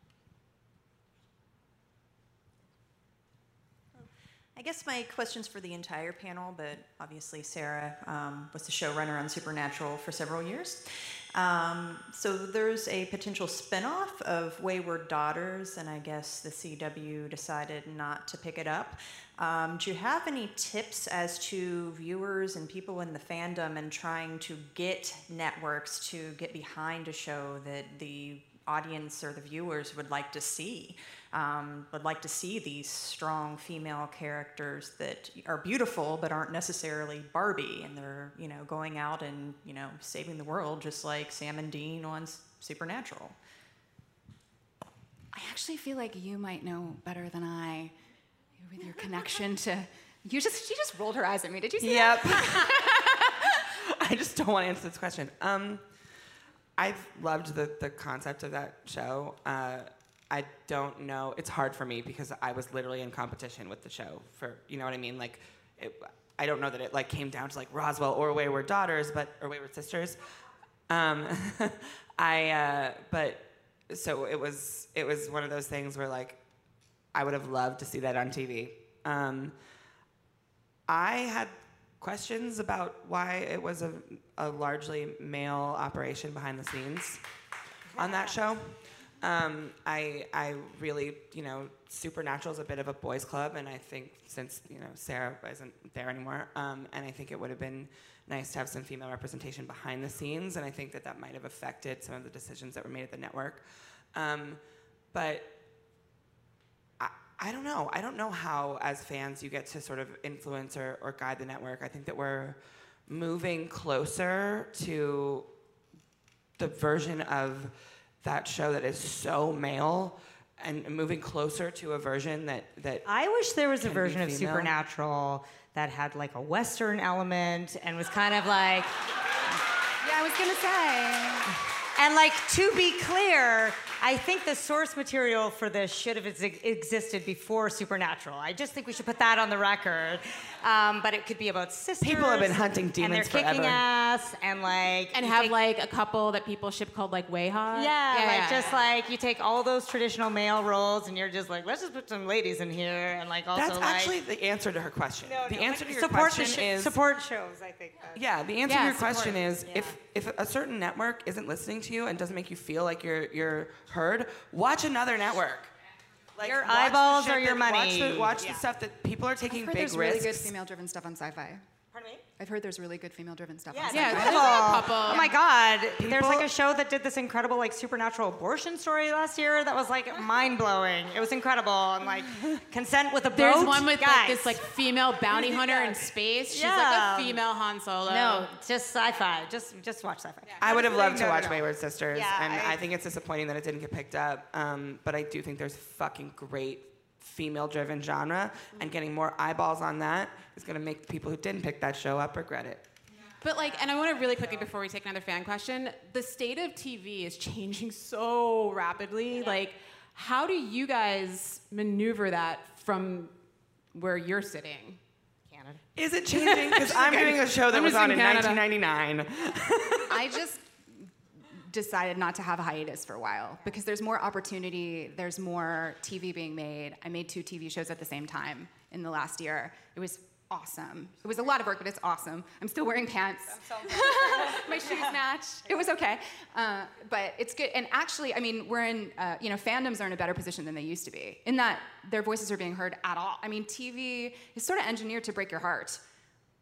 I guess my question's for the entire panel, but obviously Sera um, was the showrunner on Supernatural for several years. Um, so there's a potential spinoff of Wayward Daughters, and I guess the CW decided not to pick it up. Um, do you have any tips as to viewers and people in the fandom and trying to get networks to get behind a show that the audience or the viewers would like to see. Um, would like to see these strong female characters that are beautiful but aren't necessarily Barbie, and they're you know going out and you know saving the world just like Sam and Dean on Supernatural. I actually feel like you might know better than I with your connection to. You just she just rolled her eyes at me. Did you see Yep. that? I just don't want to answer this question. Um, I've loved the, the concept of that show. Uh, I don't know. It's hard for me because I was literally in competition with the show for, you know what I mean? Like, it, I don't know that it like came down to like Roswell or Wayward Daughters, but or Wayward Sisters. Um, I, uh, but so it was it was one of those things where like I would have loved to see that on TV. Um, I had questions about why it was a, a largely male operation behind the scenes on that show. Um, I, I really, you know, Supernatural is a bit of a boys' club, and I think since you know Sera isn't there anymore, um, and I think it would have been nice to have some female representation behind the scenes, and I think that that might have affected some of the decisions that were made at the network. Um, but I, I don't know. I don't know how, as fans, you get to sort of influence or, or guide the network. I think that we're moving closer to the version of that show that is so male and moving closer to a version that, that I wish there was a version of. Supernatural that had like a Western element and was kind of like. Yeah, I was gonna say. And like to be clear, I think the source material for this should have ex- existed before Supernatural. I just think we should put that on the record. Um, but it could be about sisters. People have been hunting demons and demons they're kicking ass and like And have take- like a couple that people ship called like way hot. yeah, like just like you take all those traditional male roles and you're just like let's just put some ladies in here and like also that's like actually the answer to her question. the answer to your support question the sh- is support shows. I think. though. Yeah, the answer Yeah, to your support. question is if if a certain network isn't listening to you and doesn't make you feel like you're you're heard, watch another network. Like, Your eyeballs shit are your that- Watch money. the, watch the stuff that people are taking I've heard big there's risks. really good female-driven stuff on Syfy. Pardon me? I've heard there's really good female-driven stuff. Yeah, on Yeah, there's there's a a couple. couple. Oh my God! There's like a show that did this incredible like supernatural abortion story last year that was like mind blowing. It was incredible and like consent with a There's one with like this like female bounty hunter in space. She's Yeah. like a female Han Solo. no, just Syfy. Just just watch Syfy. I would have loved to No, no, watch no. Wayward Sisters, Yeah, and I- I, think it's disappointing that it didn't get picked up. Um, but I do think there's fucking great female-driven genre, and getting more eyeballs on that is going to make the people who didn't pick that show up regret it. But like, and I want to really quickly before we take another fan question, the state of TV is changing so rapidly. Like, how do you guys maneuver that from where you're sitting? Canada. Is it changing? Because I'm doing a show that I'm was on in in Canada. 1999. I just decided not to have a hiatus for a while because there's more opportunity, there's more TV being made. I made two TV shows at the same time in the last year. It was awesome. It was a lot of work, but it's awesome. I'm still wearing pants. My shoes match. It was okay, uh, but it's good. And actually, I mean, we're in, uh, you know, fandoms are in a better position than they used to be in that their voices are being heard at all. I mean, TV is sort of engineered to break your heart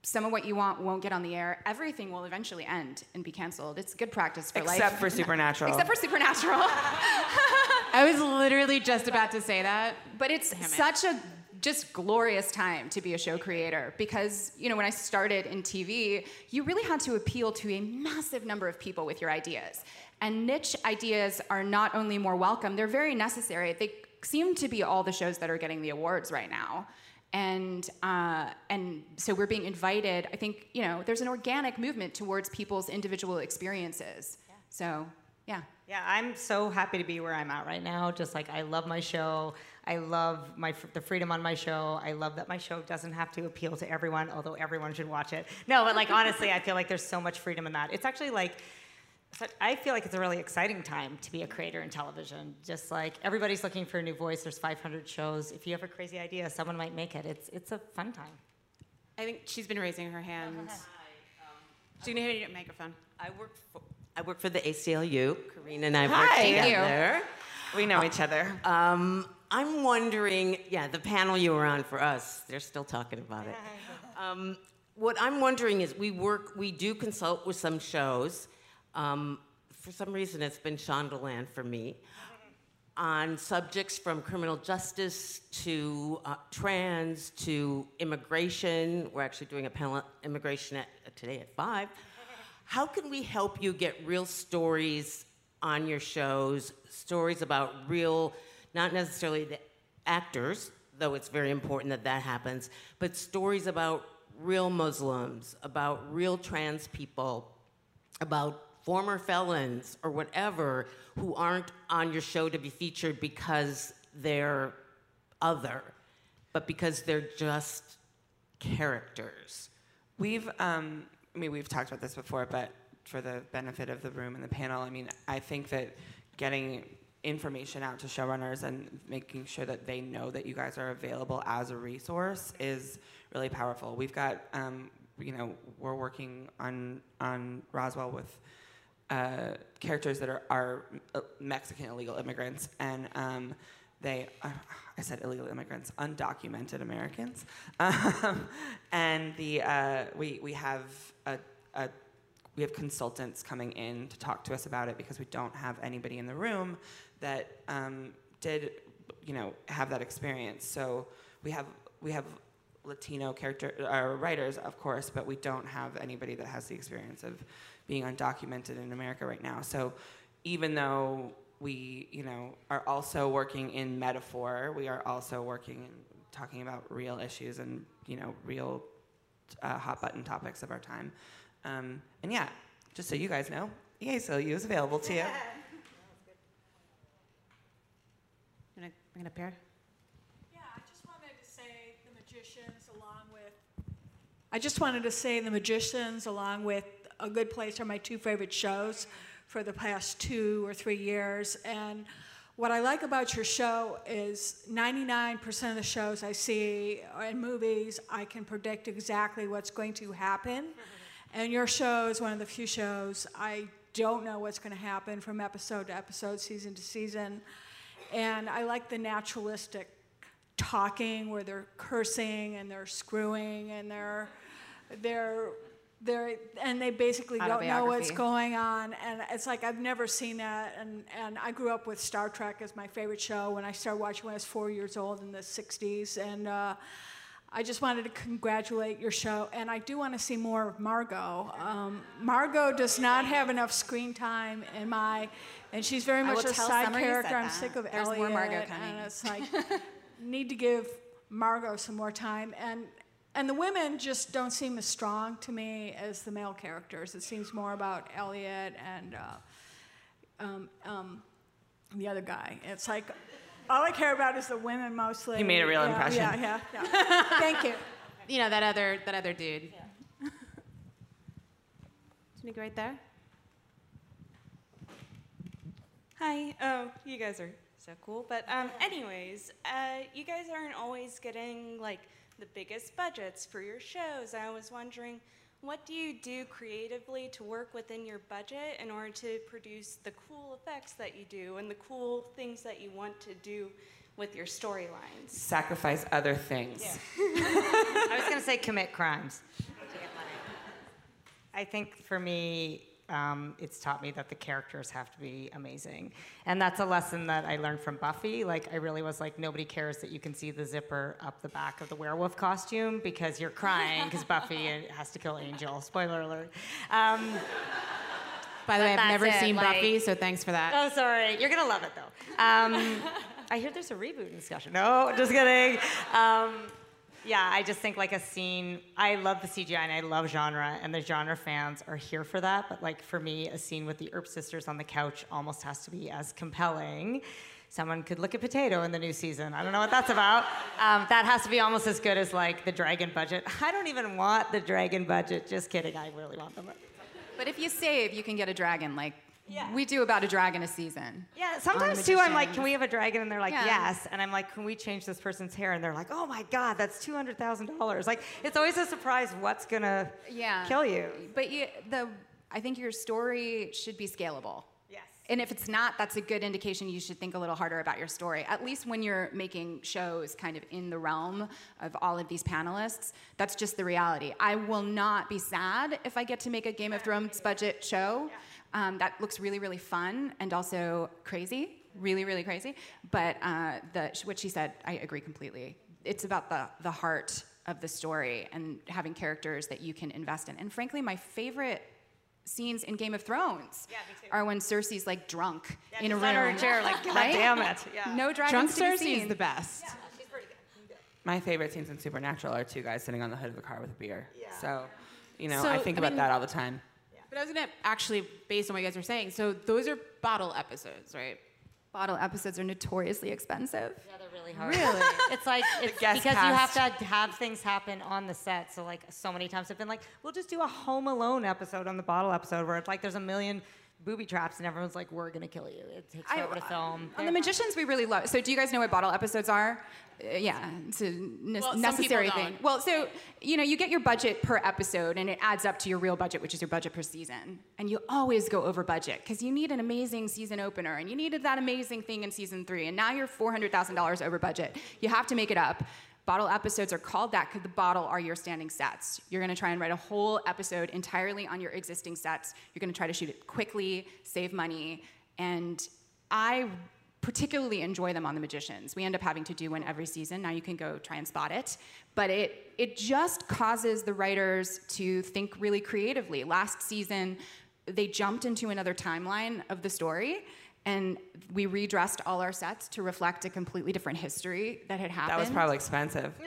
some of what you want won't get on the air. Everything will eventually end and be canceled. It's good practice for life. Except for Supernatural. Except for Supernatural. I was literally just about to say that. but it's such a just glorious time to be a show creator because you know when I started in TV, you really had to appeal to a massive number of people with your ideas. And niche ideas are not only more welcome, they're very necessary. They seem to be all the shows that are getting the awards right now. And uh, and so we're being invited. I think you know there's an organic movement towards people's individual experiences. So yeah. Yeah, I'm so happy to be where I'm at right now. Just like I love my show. I love my the freedom on my show. I love that my show doesn't have to appeal to everyone, although everyone should watch it. No, but like honestly, I feel like there's so much freedom in that. It's actually like I feel like it's a really exciting time to be a creator in television. Just like everybody's looking for a new voice. There's 500 shows. If you have a crazy idea, someone might make it. It's it's a fun time. I think she's been raising her hand. She's gonna hit your microphone. I work for I work for the ACLU. Carina and I work Hi. Thank you. together. we know each other. Um, I'm wondering, yeah, the panel you were on for us, they're still talking about it. Um, what I'm wondering is, we work, we do consult with some shows. Um, for some reason, it's been Shondaland for me on subjects from criminal justice to uh, trans to immigration. We're actually doing a panel on immigration at, today at five. How can we help you get real stories on your shows? Stories about real, not necessarily the actors, though it's very important that that happens, but stories about real Muslims, about real trans people, about former felons or whatever who aren't on your show to be featured because they're other, but because they're just characters. We've, um, I mean, we've talked about this before, but for the benefit of the room and the panel, I mean, I think that getting information out to showrunners and making sure that they know that you guys are available as a resource is really powerful. We've got, um, you know, we're working on on Roswell with uh, characters that are, are Mexican illegal immigrants, and um, they, uh, I said illegal immigrants, undocumented Americans, um, and the uh, we we have a, a we have consultants coming in to talk to us about it because we don't have anybody in the room that um, did you know have that experience. So we have we have Latino character uh, writers, of course, but we don't have anybody that has the experience of being undocumented in America right now. So even though we, you know, are also working in metaphor, we are also working and talking about real issues and, you know, real uh, hot button topics of our time. Um, and yeah, just so you guys know, the ACLU is available to you. You wanna bring it up here? Yeah, I just wanted to say the magicians along with. I just wanted to say the magicians along with A Good Place are my two favorite shows for the past two or three years. And what I like about your show is 99% of the shows I see in movies, I can predict exactly what's going to happen. And your show is one of the few shows I don't know what's going to happen from episode to episode, season to season. And I like the naturalistic talking where they're cursing and they're screwing and they're they're they're and they basically don't know what's going on and it's like i've never seen that and and i grew up with star trek as my favorite show when i started watching when i was four years old in the 60s and uh, I just wanted to congratulate your show, and I do want to see more of Margo. Um, Margo does not have enough screen time in my, and she's very much a side character. I'm sick of There's more Eliot, Margo coming. and it's like need to give Margo some more time, and and the women just don't seem as strong to me as the male characters. It seems more about Eliot and uh, um, um, the other guy. It's like all I care about is the women mostly. He made a real Yeah, impression. Yeah, yeah, yeah. Thank you. You know that other that other dude. Isn't he right there? Hi. Oh, you guys are so cool. But um, anyways, uh, you guys aren't always getting like the biggest budgets for your shows. I was wondering, what do you do creatively to work within your budget in order to produce the cool effects that you do and the cool things that you want to do with your storylines? Sacrifice other things. I was going to say commit crimes. I think for me, um, it's taught me that the characters have to be amazing. And that's a lesson that I learned from Buffy. Like, I really was like, nobody cares that you can see the zipper up the back of the werewolf costume because you're crying because Buffy has to kill Angel. Spoiler alert. Um, By the way, I've never it, seen like- Buffy, so thanks for that. Oh, sorry. You're gonna love it though. Um, I hear there's a reboot discussion. No, just kidding. Yeah, I just think like a scene. I love the CGI and I love genre, and the genre fans are here for that. But like for me, a scene with the Earp sisters on the couch almost has to be as compelling. Someone could lick a potato in the new season. I don't know what that's about. Um, that has to be almost as good as like the dragon budget. I don't even want the dragon budget. Just kidding. I really want them. But if you save, you can get a dragon. Like we do about a dragon a season. Yeah, sometimes too, I'm like, can we have a dragon? And they're like, Yeah. yes. And I'm like, can we change this person's hair? And they're like, oh my God, that's $200,000. Like, it's always a surprise what's gonna yeah. kill you. But you, the, I think your story should be scalable. Yes. And if it's not, that's a good indication you should think a little harder about your story. At least when you're making shows kind of in the realm of all of these panelists, that's just the reality. I will not be sad if I get to make a Game of Thrones budget show. Um, that looks really, really fun and also crazy, really, really crazy. But uh, the, what she said, I agree completely. It's about the, the heart of the story and having characters that you can invest in. And frankly, my favorite scenes in Game of Thrones are when Cersei's like drunk in a room. her chair, like, God Right? damn it. Yeah. No dragons Drunk Cersei is the best. My favorite scenes in Supernatural are two guys sitting on the hood of a car with a beer. So, you know, So, I think I about mean- that all the time. But I was gonna actually, based on what you guys were saying, so those are bottle episodes, right? Bottle episodes are notoriously expensive. Yeah, they're really hard. Really? It's like it's guest because you have to have things happen on the set. So like so many times I've been like, we'll just do a Home Alone episode on the bottle episode where it's like there's a million booby traps and everyone's like, we're gonna kill you. It takes I- forever to film. On The Magicians, we really love. So, do you guys know what bottle episodes are? Uh, yeah, it's a ne- Well, necessary people thing. don't. Well, so you know, you get your budget per episode, and it adds up to your real budget, which is your budget per season. And you always go over budget because you need an amazing season opener, and you needed that amazing thing in season three, and now you're four hundred thousand dollars over budget. You have to make it up. Bottle episodes are called that because the bottle are your standing sets. You're to try and write a whole episode entirely on your existing sets. You're to try to shoot it quickly, save money, and I particularly enjoy them on The Magicians. We end up having to do one every season. Now you can go try and spot it. But it, it just causes the writers to think really creatively. Last season, they jumped into another timeline of the story. And we redressed all our sets to reflect a completely different history that had happened. That was probably expensive.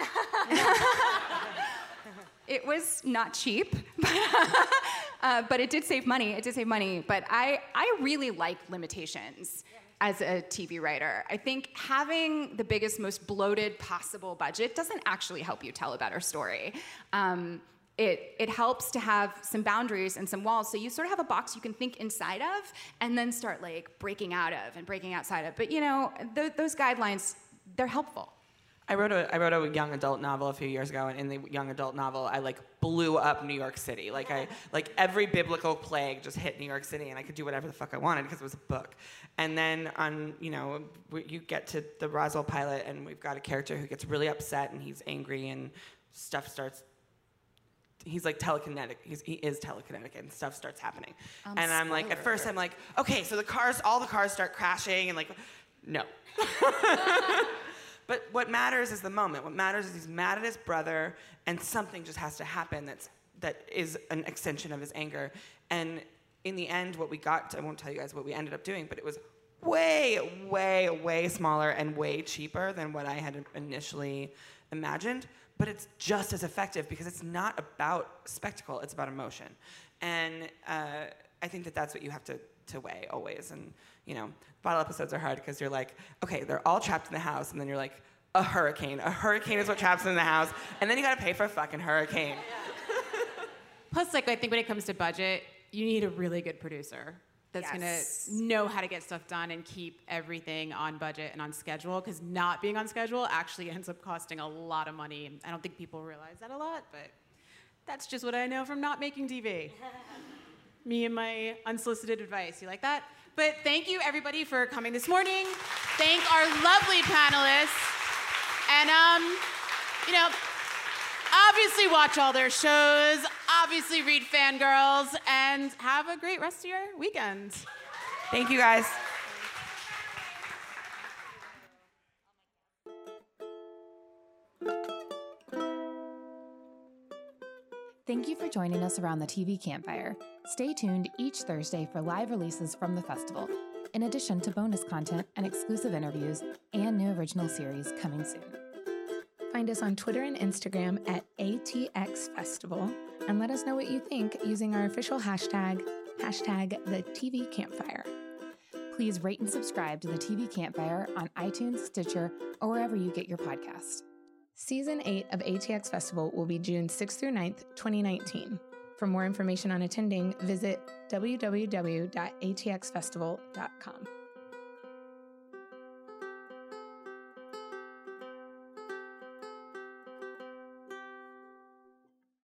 It was not cheap, uh, but it did save money. It did save money. But I, I really like limitations as a TV writer. I think having the biggest, most bloated possible budget doesn't actually help you tell a better story. Um, it, it helps to have some boundaries and some walls so you sort of have a box you can think inside of and then start like breaking out of and breaking outside of but you know th- those guidelines they're helpful I wrote a I wrote a young adult novel a few years ago, and in the young adult novel, I like blew up New York City. Like I like every biblical plague just hit New York City, and I could do whatever the fuck I wanted because it was a book. And then on you know we, you get to the Roswell pilot, and we've got a character who gets really upset and he's angry, and stuff starts he's like telekinetic. He's, he is telekinetic, and stuff starts happening. Um, and I'm like, at first, I'm like, okay, so the cars, all the cars start crashing, and like, no. but what matters is the moment. What matters is he's mad at his brother, and something just has to happen that's that is an extension of his anger. And in the end, what we got, I won't tell you guys what we ended up doing, but it was way, way, way smaller and way cheaper than what I had initially imagined. But it's just as effective because it's not about spectacle, it's about emotion. And uh, I think that that's what you have to, to weigh always. And, you know, bottle episodes are hard because you're like, okay, they're all trapped in the house, and then you're like, a hurricane. A hurricane is what traps them in the house, and then you gotta pay for a fucking hurricane. Plus, like I think when it comes to budget, you need a really good producer that's Yes. gonna know how to get stuff done and keep everything on budget and on schedule. Because not being on schedule actually ends up costing a lot of money. I don't think people realize that a lot, but that's just what I know from not making TV. Me and my unsolicited advice. You like that? But thank you everybody for coming this morning. Thank our lovely panelists. And um, you know, obviously watch all their shows, obviously read fangirls, and have a great rest of your weekend. Thank you guys. Thank you for joining us around the TV campfire. Stay tuned each Thursday for live releases from the festival, in addition to bonus content and exclusive interviews and new original series coming soon. Find us on Twitter and Instagram at ATX Festival and let us know what you think using our official hashtag, hashtag the TV Campfire. Please rate and subscribe to the TV Campfire on iTunes, Stitcher, or wherever you get your podcast. Season 8 of ATX Festival will be June 6th through 9th, 2019. For more information on attending, visit www.atxfestival.com.